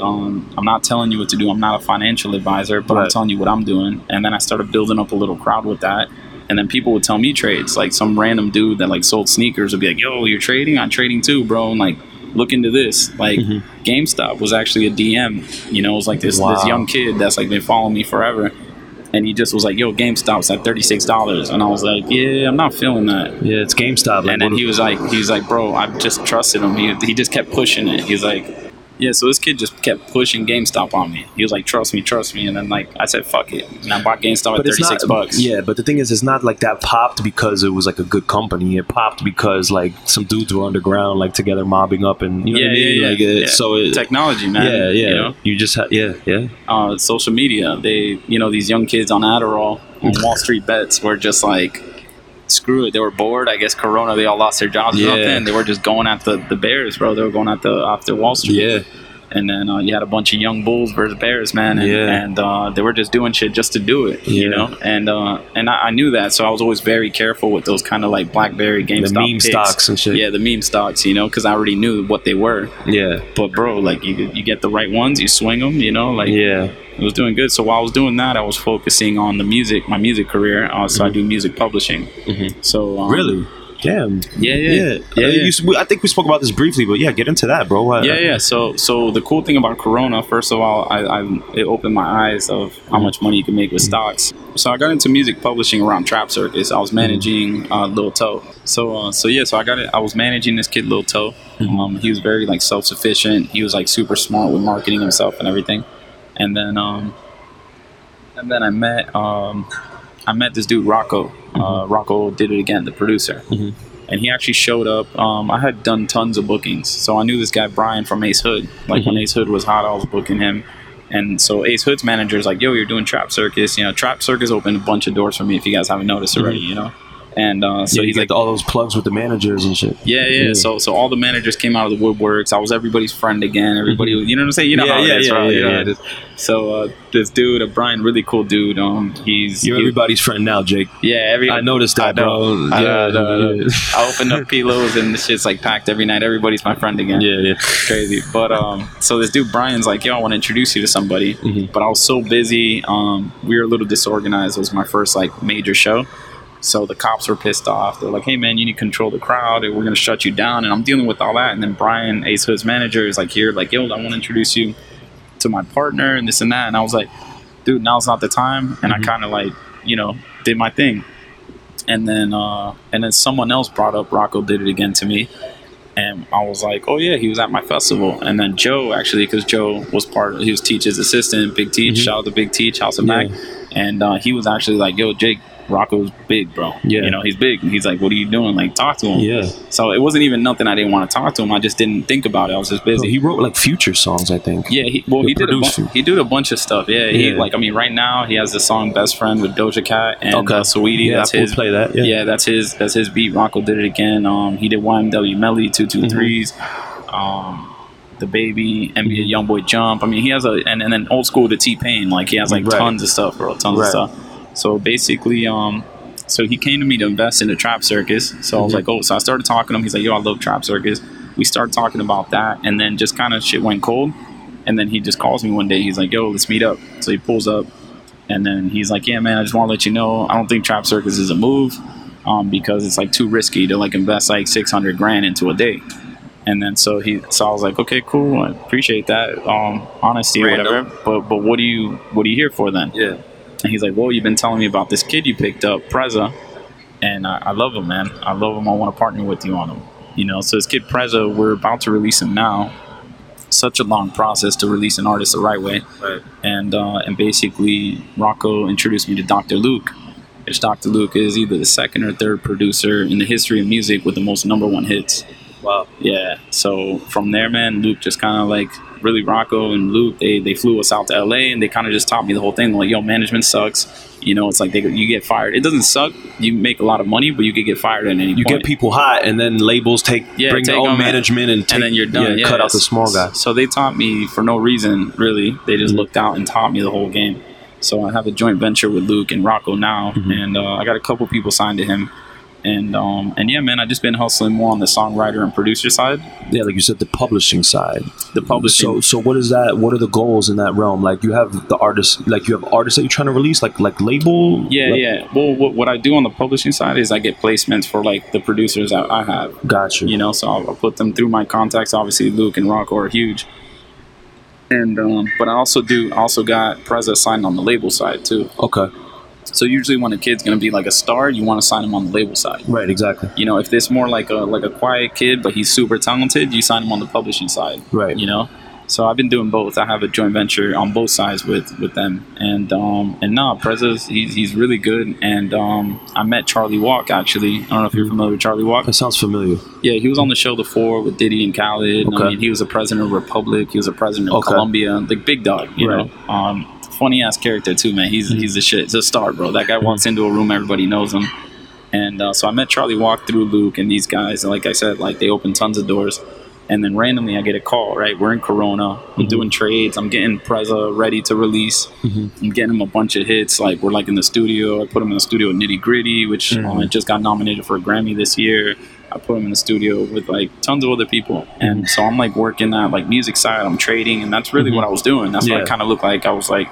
Um, I'm not telling you what to do. I'm not a financial advisor, but I'm telling you what I'm doing. And then I started building up a little crowd with that. And then people would tell me trades. Like some random dude that like sold sneakers would be like, "Yo, you're trading? I'm trading too, bro." And like, look into this. Like, Mhm. GameStop was actually a DM. You know, it was like this Wow. this young kid that's like been following me forever. And he just was like, "Yo, GameStop's at thirty six dollars," and I was like, "Yeah, I'm not feeling that." yeah, it's GameStop. Like, and then he was like, he was like, bro, I just trusted him. He, he just kept pushing it. He's like, yeah. So this kid just kept pushing GameStop on me. He was like, trust me, trust me. And then like I said, fuck it, and I bought GameStop at but it's thirty six bucks. Yeah, but the thing is, it's not like that popped because it was like a good company. It popped because like some dudes were underground, like together mobbing up, and you know yeah, what I mean. yeah, yeah, like, it, yeah. So it, technology, man. yeah, yeah. You know? You just had, yeah, yeah. uh, social media. They, you know, these young kids on Adderall on Wall Street bets were just like, screw it. They were bored. I guess Corona. They all lost their jobs or something. They were just going at the, the Bears, bro. They were going at the after Wall Street. Yeah. And then uh, you had a bunch of young bulls versus bears, man, and, Yeah. and uh, they were just doing shit just to do it, you know. And uh, and I, I knew that, so I was always very careful with those kind of like BlackBerry, GameStop, the meme picks. stocks and shit. Yeah, the meme stocks, you know, because I already knew what they were. Yeah. But bro, like you, you get the right ones, you swing them, you know, like Yeah. It was doing good. So while I was doing that, I was focusing on the music, my music career. Uh, so I do music publishing. Mhm. So um, Really? Damn. Yeah, yeah, Yeah. yeah. Uh, yeah. you I think we spoke about this briefly, but yeah, get into that, bro. Yeah, yeah. So, so the cool thing about Corona, first of all, I, I it opened my eyes of how much money you can make with stocks. So I got into music publishing around Trap Circus. I was managing uh, Lil Toe. So, uh, so yeah. So I got it. I was managing this kid Lil Toe. Um, he was very like self sufficient. He was like super smart with marketing himself and everything. And then, um, and then I met um, I met this dude Rocco. Uh, Rocco did it again, the producer Mhm. and he actually showed up. Um, I had done tons of bookings, so I knew this guy Brian from Ace Hood. Like when Mhm. Ace Hood was hot, I was booking him. And so Ace Hood's manager is like, "Yo, you're doing Trap Circus. You know, Trap Circus opened a bunch of doors for me. If you guys haven't noticed already, you know." And uh, so you he's like, all those plugs with the managers and shit. yeah, yeah, Yeah. So, so all the managers came out of the woodworks. I was everybody's friend again. Everybody, you know what I'm saying? You know Mm-hmm. Yeah, how yeah, it is, yeah, right? yeah, You know yeah. how it is. So uh, this dude, uh, Brian, really cool dude. Um, he's You're he- everybody's friend now, Jake. yeah. Every I noticed that, I bro. I, Yeah, I know, I know. yeah. I opened up Pilos and the shit's like packed every night. Everybody's my friend again. Yeah, yeah. Crazy. But um, so this dude Brian's like, yo, I want to introduce you to somebody. Mhm. But I was so busy. Um, we were a little disorganized. It was my first like major show. So the cops were pissed off. They're like, "Hey man, you need to control the crowd, we're gonna shut you down." And I'm dealing with all that. And then Brian, Ace Hood's manager, is like, "Here, like, yo, I want to introduce you to my partner and this and that." And I was like, "Dude, now's not the time." And Mhm. I kind of like, you know, did my thing. And then, uh, and then someone else brought up Rocco did it again to me, and I was like, "Oh yeah, he was at my festival." And then Joe actually, because Joe was part, of, he was Teach's assistant, Big Teach. Mhm. Shout out to Big Teach, House of Yeah. Mac, and uh, he was actually like, "Yo, Jake." Rocco's big, bro. Yeah. You know, he's big. He's like, what are you doing? Like, talk to him. Yeah. So it wasn't even nothing I didn't want to talk to him. I just didn't think about it. I was just busy. he wrote like future songs, I think. Yeah, he, well, he did a bu- he did a bunch of stuff. Yeah, he like I mean, right now he has the song "Best Friend" with Doja Cat and Okay. uh, Saweetie. Yeah, that's we'll his. play that. Yeah. Yeah. that's his. That's his beat. Rocco did it again. Um, he did YNW Melly two two threes. Um, DaBaby NBA Mhm. YoungBoy Jump. I mean, he has a and, and then old school to T Pain. Like he has like Right. tons of stuff, bro. Tons Right. of stuff. So basically, um, So he came to me to invest in the trap circus. So I was Mhm. like, oh, so I started talking to him. He's like, yo, I love trap circus. We started talking about that, and then just kind of shit went cold. And then he just calls me one day. He's like, yo, let's meet up. So he pulls up, and then he's like, yeah, man, I just want to let you know, I don't think trap circus is a move um, because it's like too risky to like invest like 600 grand into a day. And then so he, so I was like, okay, cool, I appreciate that, um, honesty Random. whatever. But but what do you what are you here for then? Yeah. And he's like, well, you've been telling me about this kid you picked up, Preza, and I, I love him, man. I love him. I want to partner with you on him. You know, so this kid Preza, we're about to release him now. Such a long process to release an artist the right way Right. and uh, and basically Rocco introduced me to Dr. Luke. Which Dr. Luke is either the second or third producer in the history of music with the most number one hits. Wow. Yeah. So from there, man, Luke just kind of like really Rocco and Luke. They they flew us out to LA and they kind of just taught me the whole thing. Like, yo, management sucks. You know, it's like they you get fired. It doesn't suck. You make a lot of money, but you could get fired at any You point. get people hot, and then labels take Yeah, bring their own them, management and, take, and then you're done. Yeah, cut out the small guy. So they taught me for no reason, really. They just Mhm. looked out and taught me the whole game. So I have a joint venture with Luke and Rocco now, Mhm. and uh, I got a couple people signed to him. And um, and yeah, man, I just been hustling more on the songwriter and producer side. Yeah, like you said, the publishing side. The publishing, So, so what is that? What are the goals in that realm? Like you have the artists, like you have artists that you're trying to release, like like label. yeah, like, yeah. Well, what, what I do on the publishing side is I get placements for like the producers that I have. Got you. know so I'll, I'll put them through my contacts obviously luke and rocco are huge and um, but i also do I also got preza signed on the label side too Okay. So usually when a kid's going to be like a star you want to sign him on the label side Right. Exactly. you know if there's more like a like a quiet kid but he's super talented you sign him on the publishing side Right. you know so i've been doing both i have a joint venture on both sides with with them and um and nah preza's he's, he's really good and um i met charlie walk actually i don't know if you're familiar with charlie walk That sounds familiar. yeah, he was on the show before with Diddy and Khaled. Okay. I mean, he was a president of Republic. He was a president of Okay. Columbia. Like big dog, you Right. know. Um, funny ass character too, man. He's Mhm. he's a shit. He's a star, bro. That guy walks into a room, everybody knows him. And uh, so I met Charlie Walk through Luke and these guys. And like I said, like they opened tons of doors. And then randomly, I get a call. Right, we're in Corona. I'm Mhm. doing trades. I'm getting Preza ready to release. Mhm. I'm getting him a bunch of hits. Like we're like in the studio. I put him in the studio with Nitti Gritti, which uh, just got nominated for a Grammy this year. I put him in the studio with like tons of other people, and so I'm like working that like music side. I'm trading, and that's really Mhm. what I was doing. That's what Yeah. I kind of looked like. I was like,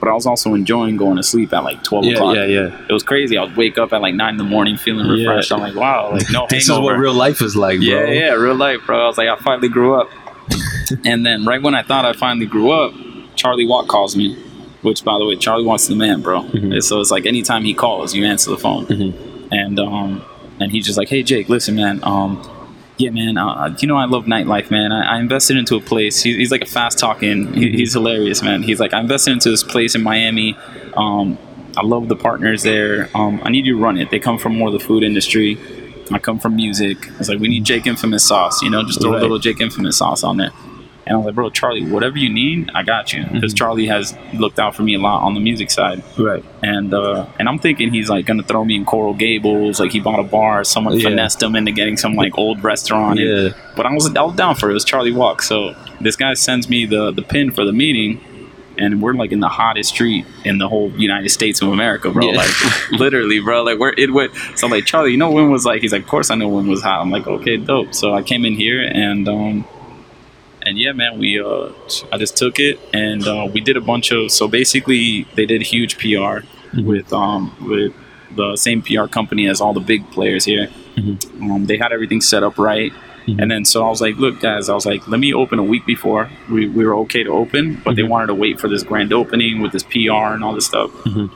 but I was also enjoying going to sleep at like 12 Yeah. o'clock. Yeah. Yeah. It was crazy. I would wake up at like nine in the morning feeling Yeah. refreshed. I'm like, wow, like no This is what real life is like, bro. Yeah, yeah, real life, bro. I was like, I finally grew up. and then right when I thought I finally grew up, Charlie Walk calls me. Which, by the way, Charlie Walk's the man, bro. Mhm. So it's like anytime he calls, you answer the phone, Mhm. and um, and he's just like, hey Jake, listen, man, um, yeah, man, uh, you know I love nightlife, man. I, I invested into a place. He, he's like a fast talking. He, Mhm. he's hilarious, man. He's like, I invested into this place in Miami. Um, I love the partners there. Um, I need you to run it. They come from more of the food industry. I come from music. It's like we need Jake Imphamous sauce. You know, just throw Right. a little Jake Imphamous sauce on there. And I was like, bro, Charlie, whatever you need, I got you. Because Mhm. Charlie has looked out for me a lot on the music side Right. and uh, and I'm thinking he's like gonna throw me in Coral Gables, like he bought a bar, someone Yeah. finessed him into getting some like old restaurant. And- Yeah. but I was I was down for it. It was Charlie Walk. So this guy sends me the the pin for the meeting, and we're like in the hottest street in the whole United States of America, bro. Yeah. Like literally, bro. Like where it went. So I'm like Charlie, you know when was like? He's like, of course I know when was hot. I'm like, okay, dope. So I came in here and um. And yeah, man, we uh, I just took it and uh, we did a bunch of. So basically, they did huge PR Mhm. with um with the same PR company as all the big players here. Mhm. Um, they had everything set up right, Mhm. and then so I was like, look, guys, I was like, let me open a week before we, we were okay to open, but they Mhm. wanted to wait for this grand opening with this PR and all this stuff. Mhm.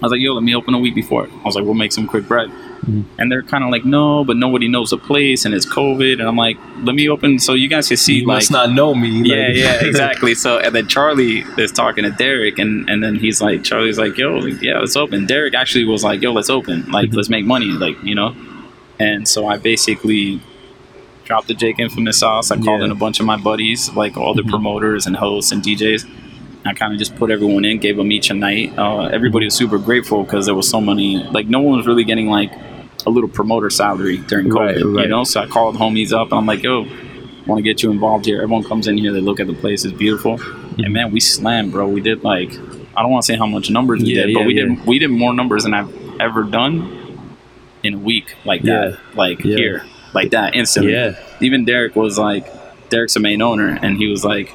I was like, yo, let me open a week before. I was like, we'll make some quick bread. Mhm. And they're kind of like, no, but nobody knows the place and it's COVID. And I'm like, let me open so you guys can see You like must not know me. yeah, like- yeah, exactly. So, and then Charlie is talking to Derek, and, and then he's like, Charlie's like, yo, like, yeah, let's open. Derek actually was like, yo, let's open. Like, Mhm. let's make money, like, you know? And so I basically dropped the Jake Imphamous sauce. I called Yeah. in a bunch of my buddies, like all the Mhm. promoters and hosts and DJs. I kind of just put everyone in, gave them each a night. Uh, everybody was super grateful because there was so many, like, no one was really getting like a little promoter salary during COVID, Right, you know? So I called homies up and I'm like, yo, want to get you involved here. Everyone comes in here, they look at the place, it's beautiful. And mm-hmm. man, we slammed, bro. We did like I don't want to say how much numbers we Yeah, did, but we yeah. did we did more numbers than I've ever done in a week like that, like Yeah. here, like that instantly. Yeah. Even Derek was like, Derek's the main owner, and he was like,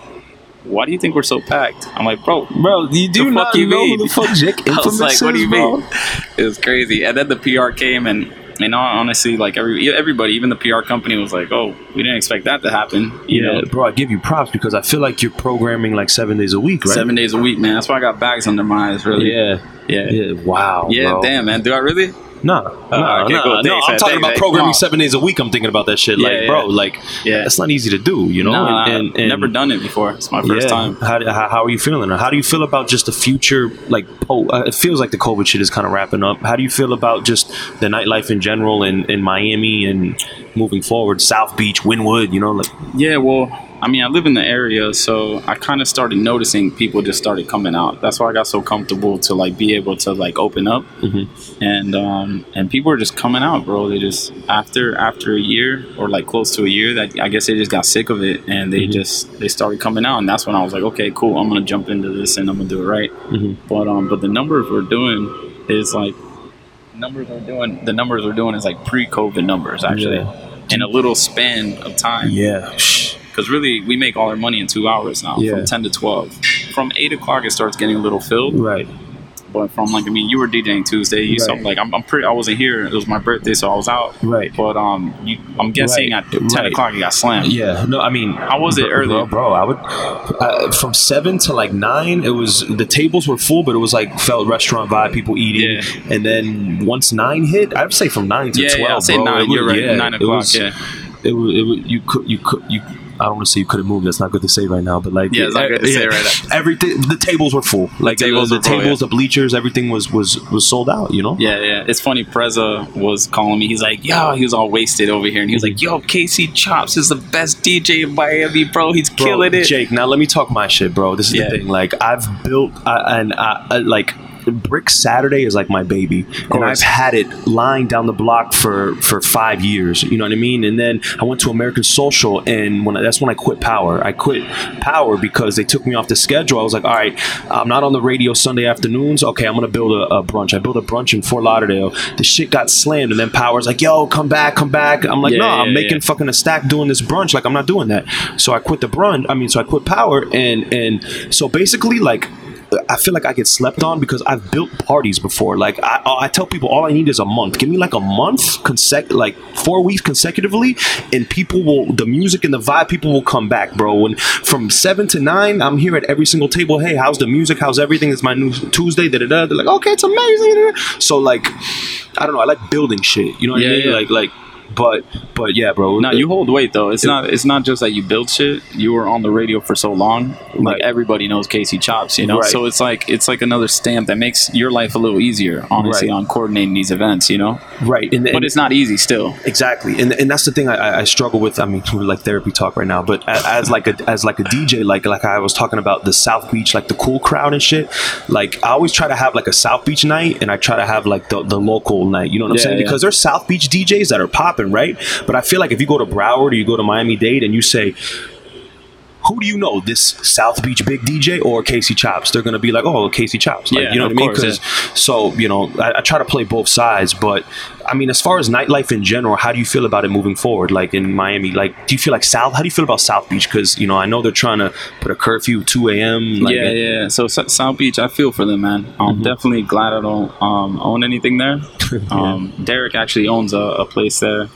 "Why do you think we're so packed?" I'm like, "Bro, Bro, you do not you know mean? who the fuck Jake I was like, what do you bro? mean? It was crazy. And then the PR came and and honestly, like every everybody, even the PR company was like, "Oh, we didn't expect that to happen." You Yeah, know, bro, I give you props because I feel like you're programming like seven days a week, right? seven days a week, man. That's why I got bags under my eyes. Really, Yeah. yeah, Yeah. Wow. Yeah, bro. damn, man. Do I really? No, no, no, no. I'm talking about programming seven days a week. I'm thinking about that shit. Like, bro, like, Yeah. that's not easy to do, you know? No, and, and, and never done it before. It's my first yeah. time. How, how, how are you feeling? How do you feel about just the future? Like, oh, uh, it feels like the COVID shit is kind of wrapping up. How do you feel about just the nightlife in general in, in Miami and moving forward? South Beach, Wynwood, you know, like, Yeah, well, I mean, I live in the area, so I kind of started noticing people just started coming out. That's why I got so comfortable to like be able to like open up, Mhm. and um, and people are just coming out, bro. They just after after a year or like close to a year, that I guess they just got sick of it, and they Mhm. just they started coming out, and that's when I was like, okay, cool, I'm gonna jump into this and I'm gonna do it right. Mhm. But um, but the numbers we're doing is like numbers we're doing. The numbers we're doing is like pre-COVID numbers actually. Yeah. In a little span of time yeah. Because really we make all our money in two hours now Yeah. from 10 to 12 from 8 o'clock it starts getting a little filled Right. but from like i mean you were djing tuesday you saw like I'm, I'm pretty i wasn't here it was my birthday so i was out Right. but um you, i'm guessing Right. at 10 Right. o'clock it got slammed Yeah, no, I mean, How was it bro, earlier? bro? bro, I would uh, from seven to like nine. It was the tables were full, but it was like felt restaurant vibe, people eating. Yeah. And then once nine hit, I'd say from nine to yeah, twelve. yeah, I'll say bro, nine. it You're right. yeah, nine it o'clock. was- yeah, It was, it was, you could you could you. I don't want to say you couldn't move. That's not good to say right now. But like, Yeah, it's not good to say right now. Everything, the tables were full. Like the tables the, full, tables, the bleachers, everything was was was sold out. You know. yeah, yeah. It's funny. Preza was calling me. He's like, "Yo," he was all wasted over here, and he was like, "Yo, Casey Chops is the best DJ in Miami, bro. He's Bro, killing it." Jake, now let me talk my shit, bro. This is Yeah. the thing. Like, I've built, I, and I, I, like, Brick Saturday is like my baby, and. I've had it lying down the block for for five years. You know what I mean? And then I went to American Social, and when I, that's when I quit Power. I quit Power because they took me off the schedule. I was like, all right, I'm not on the radio Sunday afternoons. Okay, I'm gonna build a, a brunch. I built a brunch in Fort Lauderdale. The shit got slammed, and then Power's like, yo, come back, come back. I'm like, Yeah, no, yeah, I'm making yeah. fucking a stack doing this brunch. Like I'm not doing that. So I quit the brunch. I mean, so I quit power, and and so basically like. I feel like I get slept on because I've built parties before. Like I, uh, I tell people, all I need is a month. Give me like a month, consec- like four weeks consecutively, and people will. The music and the vibe, people will come back, bro. And from seven to nine, I'm here at every single table. Hey, how's the music? How's everything? It's my new Tuesday. Da da da. They're like, okay, it's amazing. So like, I don't know. I like building shit. You know what Yeah, I mean? yeah. Like like, but but yeah, bro. No, you hold weight though. It's It- not. It's not just that you build shit. You were on the radio for so long. Like Right. everybody knows Casey Chops, you know. Right. So it's like it's like another stamp that makes your life a little easier, honestly, Right. on coordinating these events, you know. right. And, But and- it's not easy still. Exactly, and and that's the thing I- I, struggle with. I mean, we're like therapy talk right now, but a- as like a as like a DJ, like like I was talking about the South Beach, like the cool crowd and shit. Like I always try to have like a South Beach night, and I try to have like the, the local night. You know what I'm Yeah, saying? yeah. Because there's South Beach DJs that are popping, right? But I feel like if you go to Broward or you go to Miami Dade and you say. Who do you know? This South Beach big DJ or Casey Chops? They're gonna be like, oh, Casey Chops. Like, Yeah, you know what I mean? course, 'Cause so you know I, I try to play both sides but i mean as far as nightlife in general how do you feel about it moving forward like in miami like do you feel like south how do you feel about south beach because you know i know they're trying to put a curfew 2 a.m like yeah, yeah. So S- South Beach, I feel for them, man. I'm Mhm. definitely glad I don't um, own anything there. Um, Derek actually owns a, a place there.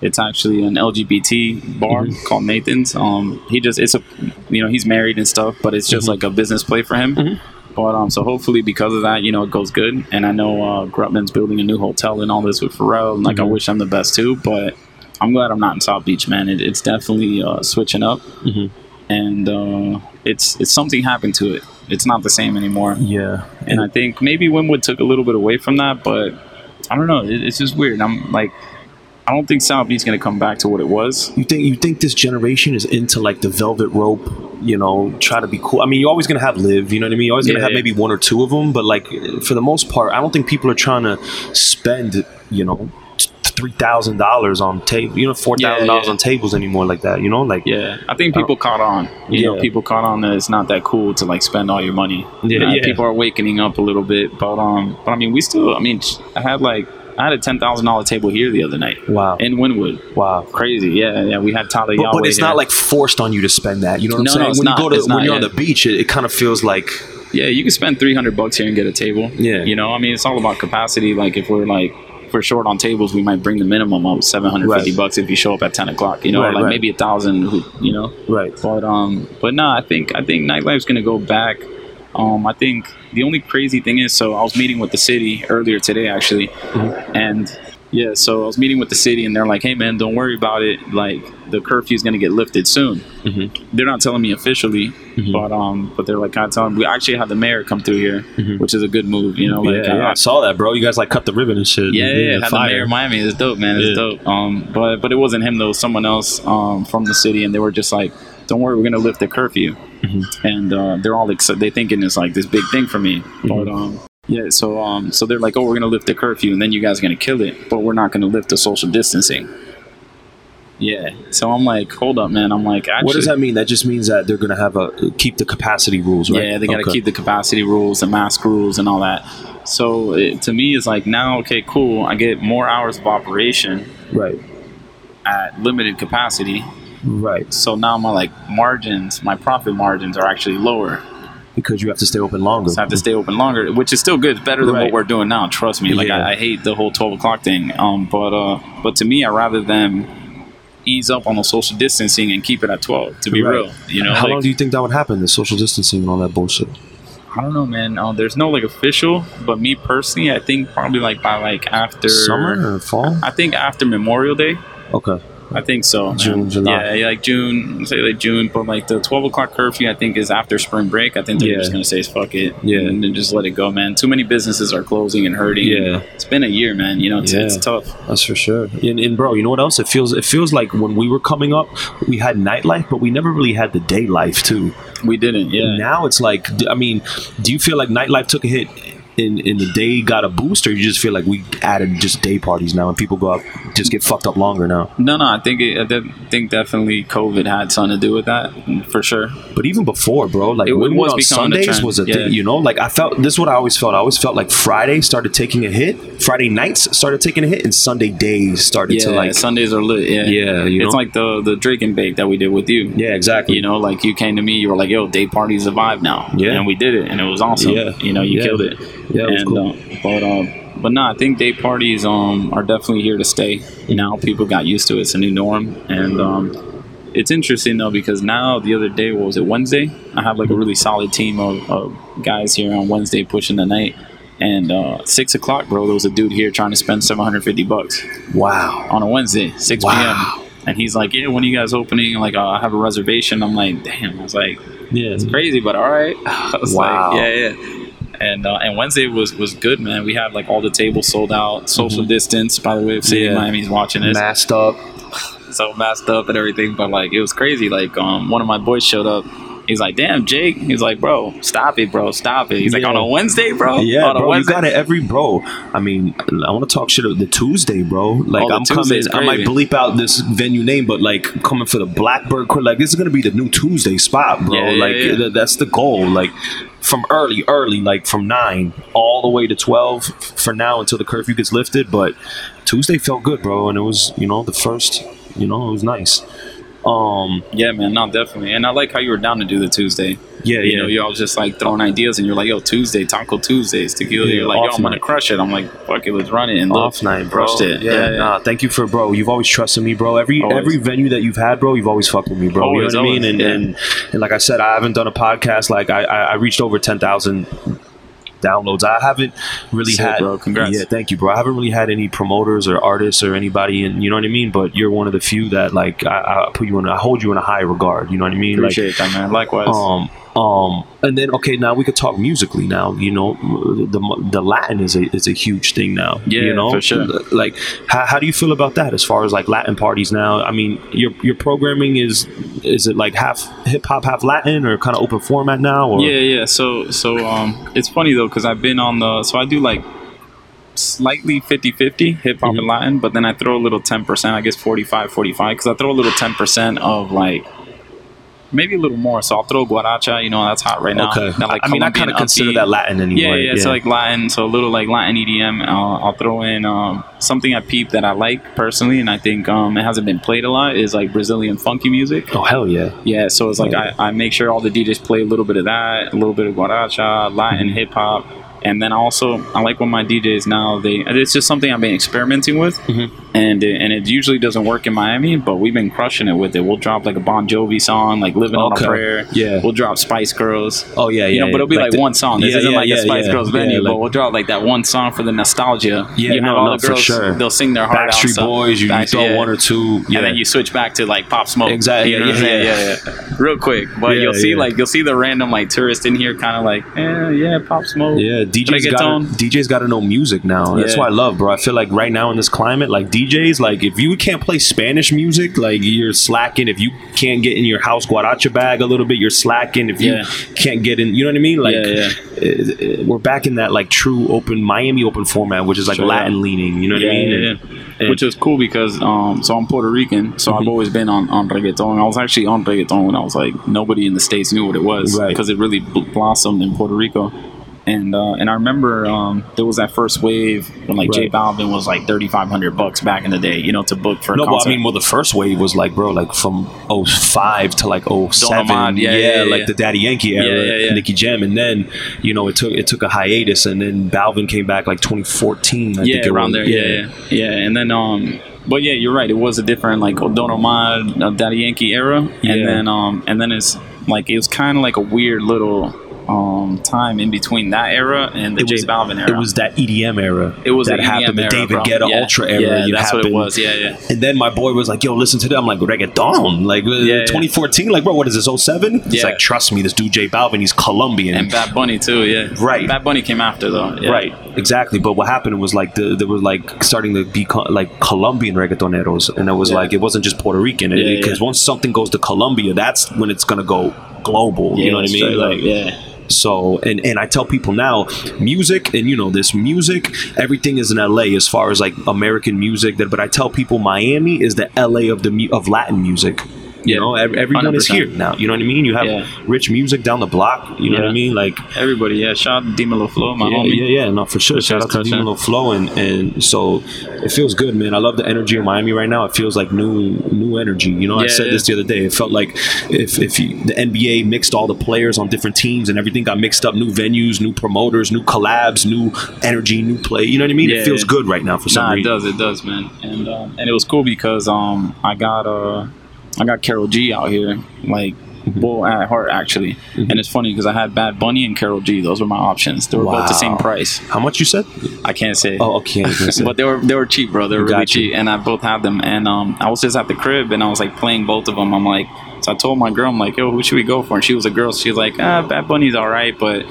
It's actually an LGBT bar Mm-hmm. called Nathan's. Um, he just it's a you know he's married and stuff, but it's just Mhm. like a business play for him. Mhm. But um, so hopefully because of that, you know, it goes good. And I know uh, Grutman's building a new hotel and all this with Pharrell. And like I Mhm. wish I'm the best too, but I'm glad I'm not in South Beach, man. It, it's definitely uh, switching up, Mhm. and uh, it's it's something happened to it. It's not the same anymore. yeah And I think maybe Wynwood took a little bit away from that, but I don't know. It, it's just weird. I'm like, I don't think South Beach's gonna come back to what it was. you think you think this generation is into like the velvet rope you know try to be cool i mean you're always gonna have live you know what i mean you're always gonna Yeah, have yeah. maybe one or two of them but like for the most part i don't think people are trying to spend you know three thousand dollars on table you know four thousand dollars yeah. on tables anymore like that you know like Yeah, I think people caught on. You know, people caught on that it's not that cool to like spend all your money. Yeah, Uh, yeah. People are wakening up a little bit, but um, but I mean, we still. I mean, I had like I had a ten thousand dollar table here the other night. Wow. In Wynwood. Wow. Crazy. Yeah, yeah. We had Tyler But, but it's here. not like forced on you to spend that. You know what No, I'm no, saying? it's when not. you go to when not, you're on the beach, it, it kind of feels like Yeah, you can spend three hundred bucks here and get a table. Yeah. You know, I mean, it's all about capacity. Like if we're like if we're short on tables, we might bring the minimum up seven hundred fifty Right. bucks if you show up at ten o'clock. You know, Right, like right. maybe a thousand. You know. right. But um, but no, I think I think nightlife's gonna go back. Um, I think the only crazy thing is, so I was meeting with the city earlier today, actually, Mm-hmm. and yeah, so I was meeting with the city, and they're like, "Hey, man, don't worry about it. Like the curfew is gonna get lifted soon." Mhm. They're not telling me officially, Mm-hmm. but um, but they're like kind of telling. We actually had the mayor come through here, which is a good move, you know. Like, Mm-hmm. yeah, yeah, uh, I saw that, bro. You guys like cut the ribbon and shit. yeah, yeah, had the mayor of Miami. It's dope, man. It's Yeah. dope. Um, but but it wasn't him though. Someone else um, from the city, and they were just like, "Don't worry, we're gonna lift the curfew." Mm-hmm. And uh, they're all excited. They thinking it's like this big thing for me. Mm-hmm. But um, yeah, so um, so they're like, "Oh, we're gonna lift the curfew, and then you guys are gonna kill it, but we're not gonna lift the social distancing." Yeah. So I'm like, hold up, man. I'm like, actually, What does that mean? That just means that they're gonna have a keep the capacity rules, right? Yeah, they got to Okay. keep the capacity rules, the mask rules, and all that. So it, to me, it's like now, okay, cool. I get more hours of operation right, at limited capacity. Right. So now my like margins, my profit margins are actually lower. Because you have to stay open longer. So I have to stay open longer, which is still good. It's better than Right. what we're doing now. Trust me. Like Yeah. I, I hate the whole twelve o'clock thing. Um, but uh, but to me, I rather them ease up on the social distancing and keep it at twelve. To be Right. real, you know. How like- long do you think that would happen? The social distancing and all that bullshit. I don't know, man. Uh, there's no like official, but me personally, I think probably like by like after Summer or fall? I think after Memorial Day. Okay. I think so. June, July. Yeah, yeah, like June, say like June, but like the twelve o'clock curfew, I think is after spring break. I think they're Yeah. just gonna say fuck it, Yeah. and then just let it go, man. Too many businesses are closing and hurting. Yeah. it's been a year, man. You know, it's, it's tough. That's for sure. And, and bro, you know what else? It feels it feels like when we were coming up, we had nightlife, but we never really had the day life too. We didn't, yeah. Now it's like, I mean, do you feel like nightlife took a hit? In, in the day got a boost, or you just feel like we added just day parties now, and people go out just get fucked up longer now. no, no, I think it, I de- think definitely COVID had something to do with that for sure. But even before, bro, like It when was on becoming a Sundays was a yeah. thing, you know. Like I felt this is what I always felt. I always felt like Friday started taking a hit, Friday nights started taking a hit, and Sunday days started Yeah, to like Sundays are lit. Yeah, Yeah, you it's know? like the the Drake and Bake that we did with you. yeah, exactly. You know, like you came to me, you were like, "Yo, day parties a vibe now." Yeah. and we did it, and it was awesome. Yeah. you know, you Yeah. killed it. Yeah, and, cool. uh, but uh, but no, I think day parties um are definitely here to stay. Now people got used to it; it's a new norm, and um, it's interesting though because now the other day, what was it Wednesday? I have like a really solid team of, of guys here on Wednesday pushing the night. And uh, six o'clock, bro, there was a dude here trying to spend seven hundred fifty bucks wow. on a Wednesday, 6 Wow. p.m. And he's like, Yeah, when are you guys opening? Like, uh, I have a reservation. I'm like, Damn. I was like, Yeah, It's crazy, but all right. I was Wow. like, Yeah, yeah. And uh, and Wednesday was was good, man. We had like all the tables sold out, social distance. By the way, if City of Mm-hmm. Yeah. Miami's watching this, masked up. so masked up and everything. But like, it was crazy. Like, um, one of my boys showed up. He's like, "Damn, Jake." He's like, "Bro, stop it, bro, stop it." He's like, "On a Wednesday, bro." Yeah, on bro, you got it every bro. I mean, I want to talk shit the Tuesday, bro. Like Oh, I'm coming, Tuesday's I might bleep out this venue name, but like coming for the Blackbird. Like this is gonna be the new Tuesday spot, bro. Yeah, yeah, like yeah. th- that's the goal. Like from early, early, like from nine all the way to twelve for now until the curfew gets lifted. But Tuesday felt good, bro, and it was you know the first. You know, it was nice. Um, Yeah, man, no, definitely. And I like how you were down to do the Tuesday. yeah, You yeah. know, you're all just like throwing ideas, and you're like, "Yo, Tuesday, Taco Tuesdays, tequila." Yeah, you're like, "Yo, I'm gonna crush it." I'm like, "Fuck it, let's run it." And look, off night, bro. crushed it. Yeah, nah. Thank you for, bro. You've always trusted me, bro. Every Always. every venue that you've had, bro, you've always fucked with me, bro. Always, you know what I mean? And, yeah. and and like I said, I haven't done a podcast. Like I I, I reached over ten thousand downloads. I haven't really Sick, had. bro. Congrats. Yeah, thank you, bro. I haven't really had any promoters or artists or anybody, and you know what I mean. But you're one of the few that like I, I put you in. I hold you in a high regard. You know what I mean? Like Appreciate that, man. Likewise. um, um, and then okay, now we could talk musically. Now you know the the Latin is a is a huge thing now. Yeah, you know, for sure. Like, how, how do you feel about that as far as like Latin parties now? I mean, your your programming is is it like half hip hop, half Latin, or kind of open format now? Or? yeah, yeah. So, so um, it's funny though because I've been on the so I do like slightly 50-50 hip hop Mhm. and Latin, but then I throw a little ten percent. I guess 45 45 because I throw a little ten percent of like maybe a little more. So I'll throw guaracha. You know, that's hot right now. Okay. Like, I mean, I kind of consider that Latin anymore. Yeah, anyway. yeah, it's like Latin, so a little like Latin EDM. Uh, I'll throw in um, something I peep that I like personally, and I think um, it hasn't been played a lot is like Brazilian funky music. oh hell yeah. Yeah, so it's like I, I make sure all the DJs play a little bit of that, a little bit of guaracha, Latin Mm-hmm. hip hop, and then also I like when my DJs now they it's just something I've been experimenting with, Mm-hmm. And it, and it usually doesn't work in Miami, but we've been crushing it with it. We'll drop like a Bon Jovi song, like "Living on Okay. a Prayer." Yeah. we'll drop Spice Girls. Oh yeah, yeah. You know, but it'll be like, the- one song. This Yeah, isn't yeah, like yeah, a Spice yeah, Girls yeah, venue, like- but we'll drop like that one song for the nostalgia. Yeah, you no, have all no, the for girls, sure. they'll sing their heart out. Backstreet. Boys, you, you throw yeah. one or two. Yeah. And then you switch back to like pop smoke. Exactly, You know yeah, yeah. yeah, yeah. Real quick. But Yeah, you'll see yeah. like you'll see the random like tourist in here kinda like, eh, yeah, pop smoke. Yeah, DJs got. DJs got to know music now. That's Yeah. what I love, bro. I feel like right now in this climate, like DJs, like if you can't play Spanish music, like you're slacking. If you can't get in your house guaracha bag a little bit, you're slacking. If you Yeah. can't get in, you know what I mean? Like Yeah, yeah. uh, uh, we're back in that like true open Miami open format, which is like Sure. Latin leaning. You know what I mean? And- Mm-hmm. Which is cool because um, so I'm Puerto Rican, so I've always been on, on reggaeton. I was actually on reggaeton when I was like nobody in the states knew what it was Right. because it really bl- blossomed in Puerto Rico. And uh, and I remember um, there was that first wave when like J Right. Balvin was like thirty five hundred bucks back in the day, you know, to book for a no, but. I mean, well, the first wave was like, bro, like from 05 to like 07. Ahmad, yeah, yeah, yeah, like yeah. the Daddy Yankee era. Nicky Jam. And then, you know, it took it took a hiatus, and then Balvin came back like 2014. I yeah, think around there. Yeah. yeah, yeah, And then, um, but yeah, you're right. It was a different like Don Omar, uh, Daddy Yankee era, and then, um, and then it's like it was kind of like a weird little um time in between that era and the It J was, Balvin era. it was that EDM era. It was that the happened. The David bro. Guetta yeah. Ultra era. Yeah, that's what it was. Yeah, yeah. And then my boy was like, "Yo, listen to that." I'm like, "Reggaeton, like yeah. 2014, like, bro, what is this? 07?" He's Yeah. like, "Trust me, this dude J Balvin, he's Colombian." And Bad Bunny too. Yeah, Right. Bad Bunny came after though. Yeah. Right, exactly. But what happened was like the, there was like starting to be co- like Colombian reggaetoneros, and it was like it wasn't just Puerto Rican. Because once something goes to Colombia, that's when it's gonna go global. you know what I mean? Like, yeah. So, and and I tell people now, music, and you know this music, everything is in LA as far as like American music. That, but I tell people Miami is the LA of the of Latin music. You Yeah. know, ev- everyone is here now. You know what I mean? You have Yeah. rich music down the block. You know what I mean? Like Everybody, yeah. Shout out to Dimelo Flow, my yeah, homie. yeah, yeah, no, for sure. Shout out to. Dimelo Flow, and and so it feels good, man. I love the energy of Miami right now. It feels like new new energy. You know, I said yeah. this the other day. It felt like if if you, the NBA mixed all the players on different teams and everything got mixed up, new venues, new promoters, new collabs, new energy, new play. You know what I mean? Yeah, it feels yeah. good right now for some Nah, it does, it does, man. And um, and it was cool because um I got uh I got Karol G out here, like Mm-hmm. well at heart actually. And it's funny because I had Bad Bunny and Karol G. Those were my options. They were both the same price. How much you said? I can't say. Oh, okay. I was gonna say. but they were they were cheap, bro. They were really you. cheap, and I both had them. And um, I was just at the crib, and I was like playing both of them. I'm like, so I told my girl, I'm like, yo, who should we go for? And she was a girl. So she was like, ah, Bad Bunny's all right, but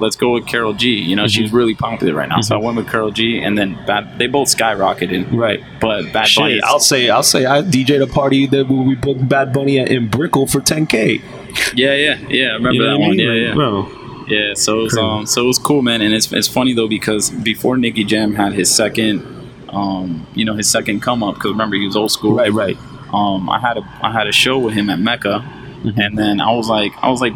let's go with Karol G. You know, Mm-hmm. she's really popular right now. So I went with Karol G, and then Bad. They both skyrocketed, right. but Bad Bunny. I'll say, I'll say, I DJ'd a party that we booked Bad Bunny at in Brickell for 10k. yeah, yeah, yeah. I remember You know that one. mean? Yeah, yeah. bro. Yeah, so it was um, so it was cool, man, and it's it's funny though because before Nicky Jam had his second, um, you know, his second come up because remember he was old school, Right, right. Um, I had a I had a show with him at Mecca, Mm-hmm. and then I was like I was like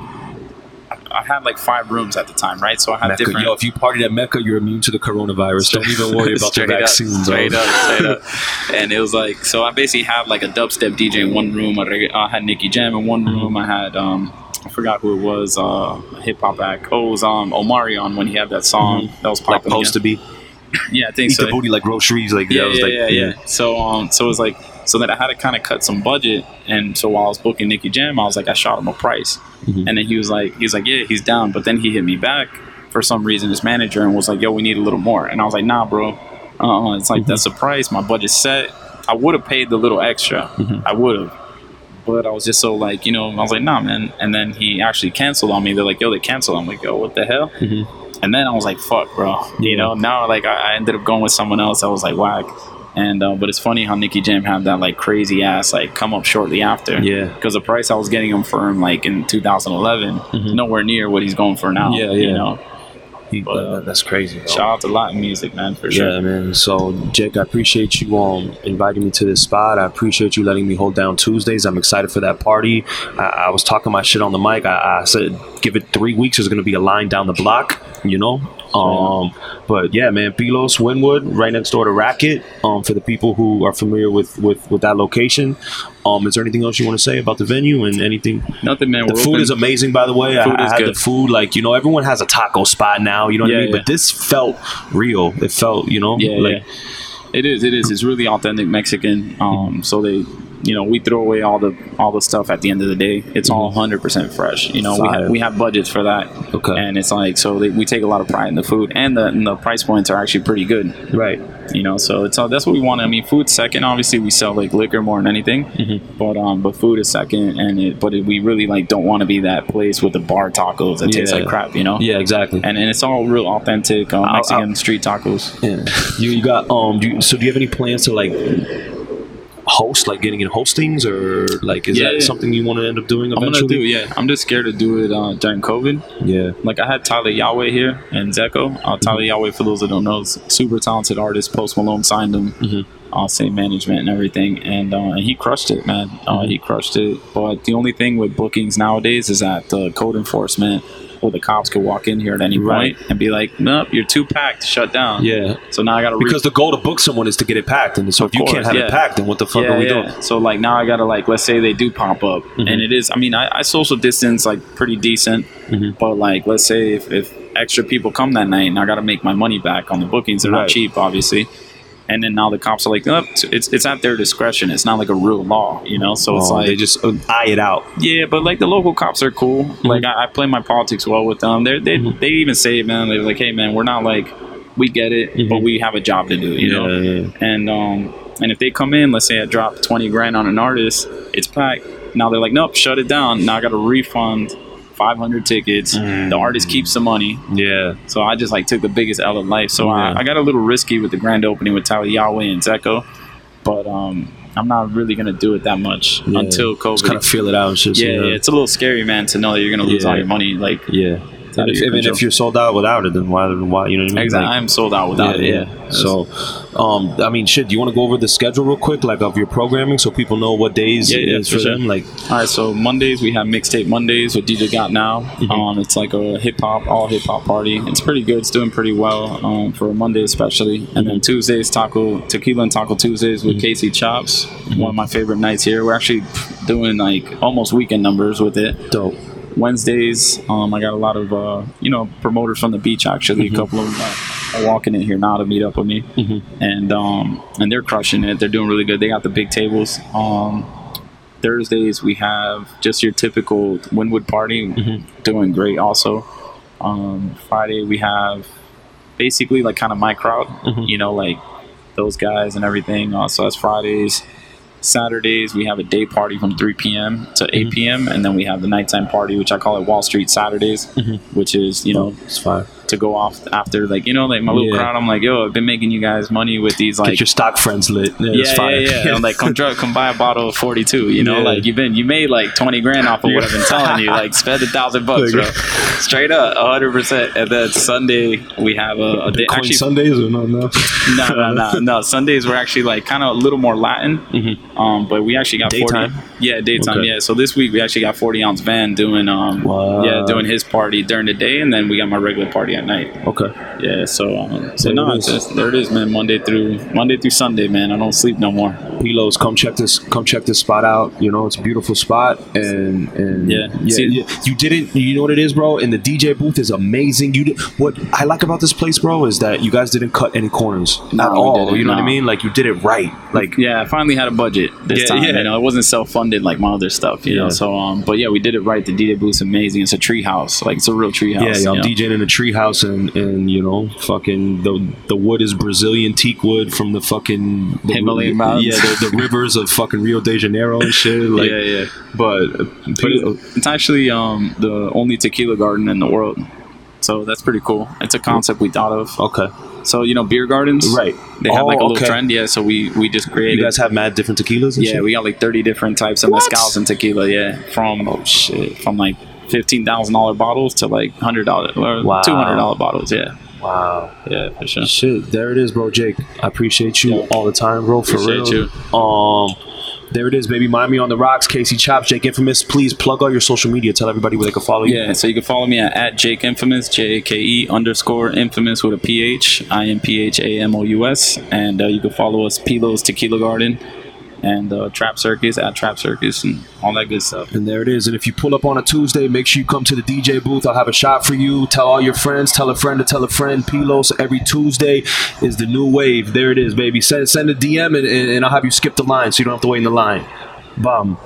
I had like five rooms at the time, right? So I had Mecca. different. Yo, if you partied at Mecca, you're immune to the coronavirus. Don't even worry about the up, vaccines. straight up, straight up. And it was like, so I basically had like a dubstep DJ in one room. I had Nicky Jam in one Mm-hmm. room. I had, um, I forgot who it was, uh, hip hop act. Oh, it was um, Omarion when he had that song that was Mm-hmm. Like supposed to be. Yeah, I think Eat so. the booty like groceries. Like yeah, that was yeah, like yeah, yeah. So um, so it was like so that I had to kind of cut some budget, and so while I was booking Nicky Jam, I was like, I shot him a price, Mhm. and then he was like, he was like, yeah, he's down, but then he hit me back for some reason, his manager, and was like, yo, we need a little more, and I was like, nah, bro, uh, it's like Mm-hmm. that's the price, my budget's set. I would have paid the little extra, Mm-hmm. I would have. But I was just so like, you know, I was like, nah, man. And then he actually canceled on me. They're like, yo, they canceled. I'm like, yo, what the hell? And then I was like, fuck, bro. You Mm-hmm. Know, now like I, I ended up going with someone else. I was like, whack. And uh, but it's funny how Nicky Jam had that like crazy ass like come up shortly after. Yeah. Because the price I was getting him for him like in 2011, nowhere near what he's going for now. Mm-hmm. Yeah, You yeah. know. He- But, uh, that's crazy. bro. Shout out to Latin music, man, for sure. Yeah, man. So, Jake, I appreciate you um inviting me to this spot. I appreciate you letting me hold down Tuesdays. I'm excited for that party. I, I was talking my shit on the mic. I, I said, give it three weeks. There's gonna be a line down the block. You know. Um, but yeah, man, Pilos, Wynwood, right next door to Racket. Um, for the people who are familiar with with with that location. Um, is there anything else you want to say about the venue and anything? Nothing, man. The We're food open. is amazing, by the way. I, Food I is had good. the food. Like you know, everyone has a taco spot now. You know what Yeah, I mean? yeah. But this felt real. It felt, you know, Yeah, like yeah. It is. It is. It's really authentic Mexican. Um, so they, you know, we throw away all the all the stuff at the end of the day. It's all hundred percent fresh. You know, we Mm-hmm. Have, we have budgets for that. Okay. And it's like so they, we take a lot of pride in the food, and the and the price points are actually pretty good. right. You know, so it's all that's what we want. I mean, food second. Obviously, we sell like liquor more than anything, Mm-hmm. but um, but food is second, and it, but it, we really like don't want to be that place with the bar tacos that taste Yeah. like crap. You know. Yeah, exactly. And, and it's all real authentic I'll- Mexican I'll- street tacos. Yeah. You, you got um. Do you, so do you have any plans to like host, like getting in hostings, or like is Yeah, that yeah. something you want to end up doing I'm eventually? gonna do yeah. I'm just scared to do it uh, during COVID. Yeah. Like I had Tyler Yaweh here and Zeko. Uh, Tyler Mm-hmm. Yaweh, for those that don't know, is super talented artist. Post Malone signed him. Mhm. Uh, same management and everything, and uh, and he crushed it, man. Uh, Mm-hmm. He crushed it. But the only thing with bookings nowadays is that the code enforcement or the cops could walk in here at any Right. point and be like, "Nope, you're too packed. Shut down." Yeah. So now I got to Because the goal to book someone is to get it packed, and so if you course, can't have yeah. it packed, then what the fuck are we doing? So like now I gotta like let's say they do pop up Mm-hmm. and it is I mean I, I social distance like pretty decent Mhm. but like let's say if, if extra people come that night and I gotta make my money back on the bookings they're Right. not cheap obviously and then now the cops are like oh, it's it's at their discretion it's not like a real law you know so it's Oh, like they just uh, eye it out. yeah, but like the local cops are cool. Mm-hmm. Like I, I play my politics well with them. They're, they they even say, man, they're like, hey, man, we're not like we get it, but we have a job to do, you know. Mm-hmm. Yeah, yeah, And um and if they come in, let's say I drop twenty grand on an artist, it's packed. Now they're like, nope, shut it down. Now I got to refund. 500 tickets. Mm. The artist keeps the money. Yeah. So I just like took the biggest L of life. So Yeah. I, I got a little risky with the grand opening with Tyler Yaweh and Zeko, but um, I'm not really gonna do it that much Yeah. until COVID. Just kind of feel it out so Yeah, yeah, it's a little scary, man, to know that you're gonna lose all your money. Like, Yeah. Out if, even if you're sold out without it, then why? Why? You know what I mean? exactly, Like- I'm sold out without it. Yeah. So, um, I mean, shit. Do you want to go over the schedule real quick, like of your programming, so people know what days Yeah, yeah, is for for sure. them? Like, all right, so Mondays we have mixtape Mondays with DJ Got Now. Mm-hmm. Um, it's like a hip hop, all hip hop party. It's pretty good. It's doing pretty well um, for a Monday especially. And Mm-hmm. then Tuesdays taco tequila and taco Tuesdays with Casey Chops. Mm-hmm. One of my favorite nights here. We're actually doing like almost weekend numbers with it. dope. Wednesdays, um, I got a lot of uh, you know promoters from the beach. Actually, Mm-hmm. a couple of them are walking in here now to meet up with me, and um, and they're crushing it. They're doing really good. They got the big tables. Um, Thursdays we have just your typical Wynwood party, Mm-hmm. doing great. Also, um, Friday we have basically like kind of my crowd. Mm-hmm. You know, like those guys and everything. Uh, so that's Fridays. Saturdays we have a day party from 3 p.m. to 8 mm-hmm. p.m. and then we have the nighttime party, which I call it Wall Street Saturdays, mm-hmm. which is you know It's fine. To go off after like you know like my little Yeah. crowd. I'm like, yo, I've been making you guys money with these like Get your stock friends lit. Yeah, yeah, yeah, yeah. Like, come drug, come buy a bottle of 42. You know, Yeah. like you've been, you made like 20 grand off of what I've been telling you. Like, spend a thousand bucks, bro. Straight up, 100. percent And then Sunday we have a, a day. Actually, Sundays or no, no. no, no, no, no. Sundays we're actually like kind of a little more Latin. Um, but we actually got Mm-hmm. Daytime? 40. Yeah, daytime. Okay. Yeah. So this week we actually got 40 ounce van doing um, Wow. yeah, doing his party during the day, and then we got my regular party at night. Okay. Yeah. So um, so no, it just, there it is, man. Monday through Monday through Sunday, man. I don't sleep no more. Pilos, come check this. Come check this spot out. You know, it's a beautiful spot, and and Yeah. yeah, See- yeah. You didn't. You know what it is, bro. And the DJ booth is amazing. You did, what I like about this place, bro, is that you guys didn't cut any corners No, at all. You know what I mean? Like you did it right. Like Yeah, I finally had a budget this Yeah, time. yeah. You know, it wasn't self funded like my other stuff. You Yeah. know, so um, but yeah, we did it right. The DJ booth's amazing. It's a tree house. Like it's a real tree yeah, house. y'all you know? DJing in a treehouse, and and you know, fucking the the wood is Brazilian teak wood from the fucking the, Himalayan mountains. Yeah, the, the rivers of fucking Rio de Janeiro and shit. Like, yeah, yeah. But, But it- it's actually um, the only tequila garden in the world. So that's pretty cool. It's a concept we thought of. okay, So you know, beer gardens, Right. They have Oh, like a little okay. trend, yeah. So we we just created. you guys have mad different tequilas. And yeah, shit? we got like thirty different types of What? mezcals and tequila. Yeah, from Oh shit. from like fifteen thousand dollar bottles to like hundred dollar or Wow. two hundred dollar bottles. Yeah, Wow. yeah, for sure. Shit, there it is, bro. Jake, I appreciate you Yeah. all the time, bro. For Appreciate real. Um, there it is, baby. Miami on the rocks. Casey Chops, Jake Imphamous. Please plug all your social media. Tell everybody where they can follow you. Yeah, so you can follow me at, at Jake Imphamous, J A K E underscore Infamous with a P H, I M P H A M O U S, and uh, you can follow us Pilos Tequila Garden and uh, Trap Circus at Trap Circus and all that good stuff. And there it is. And if you pull up on a Tuesday, make sure you come to the DJ booth. I'll have a shot for you. Tell all your friends. Tell a friend to tell a friend. Pilos every Tuesday is the new wave. There it is, baby. Send send a DM and, and, I'll have you skip the line so you don't have to wait in the line. Bum.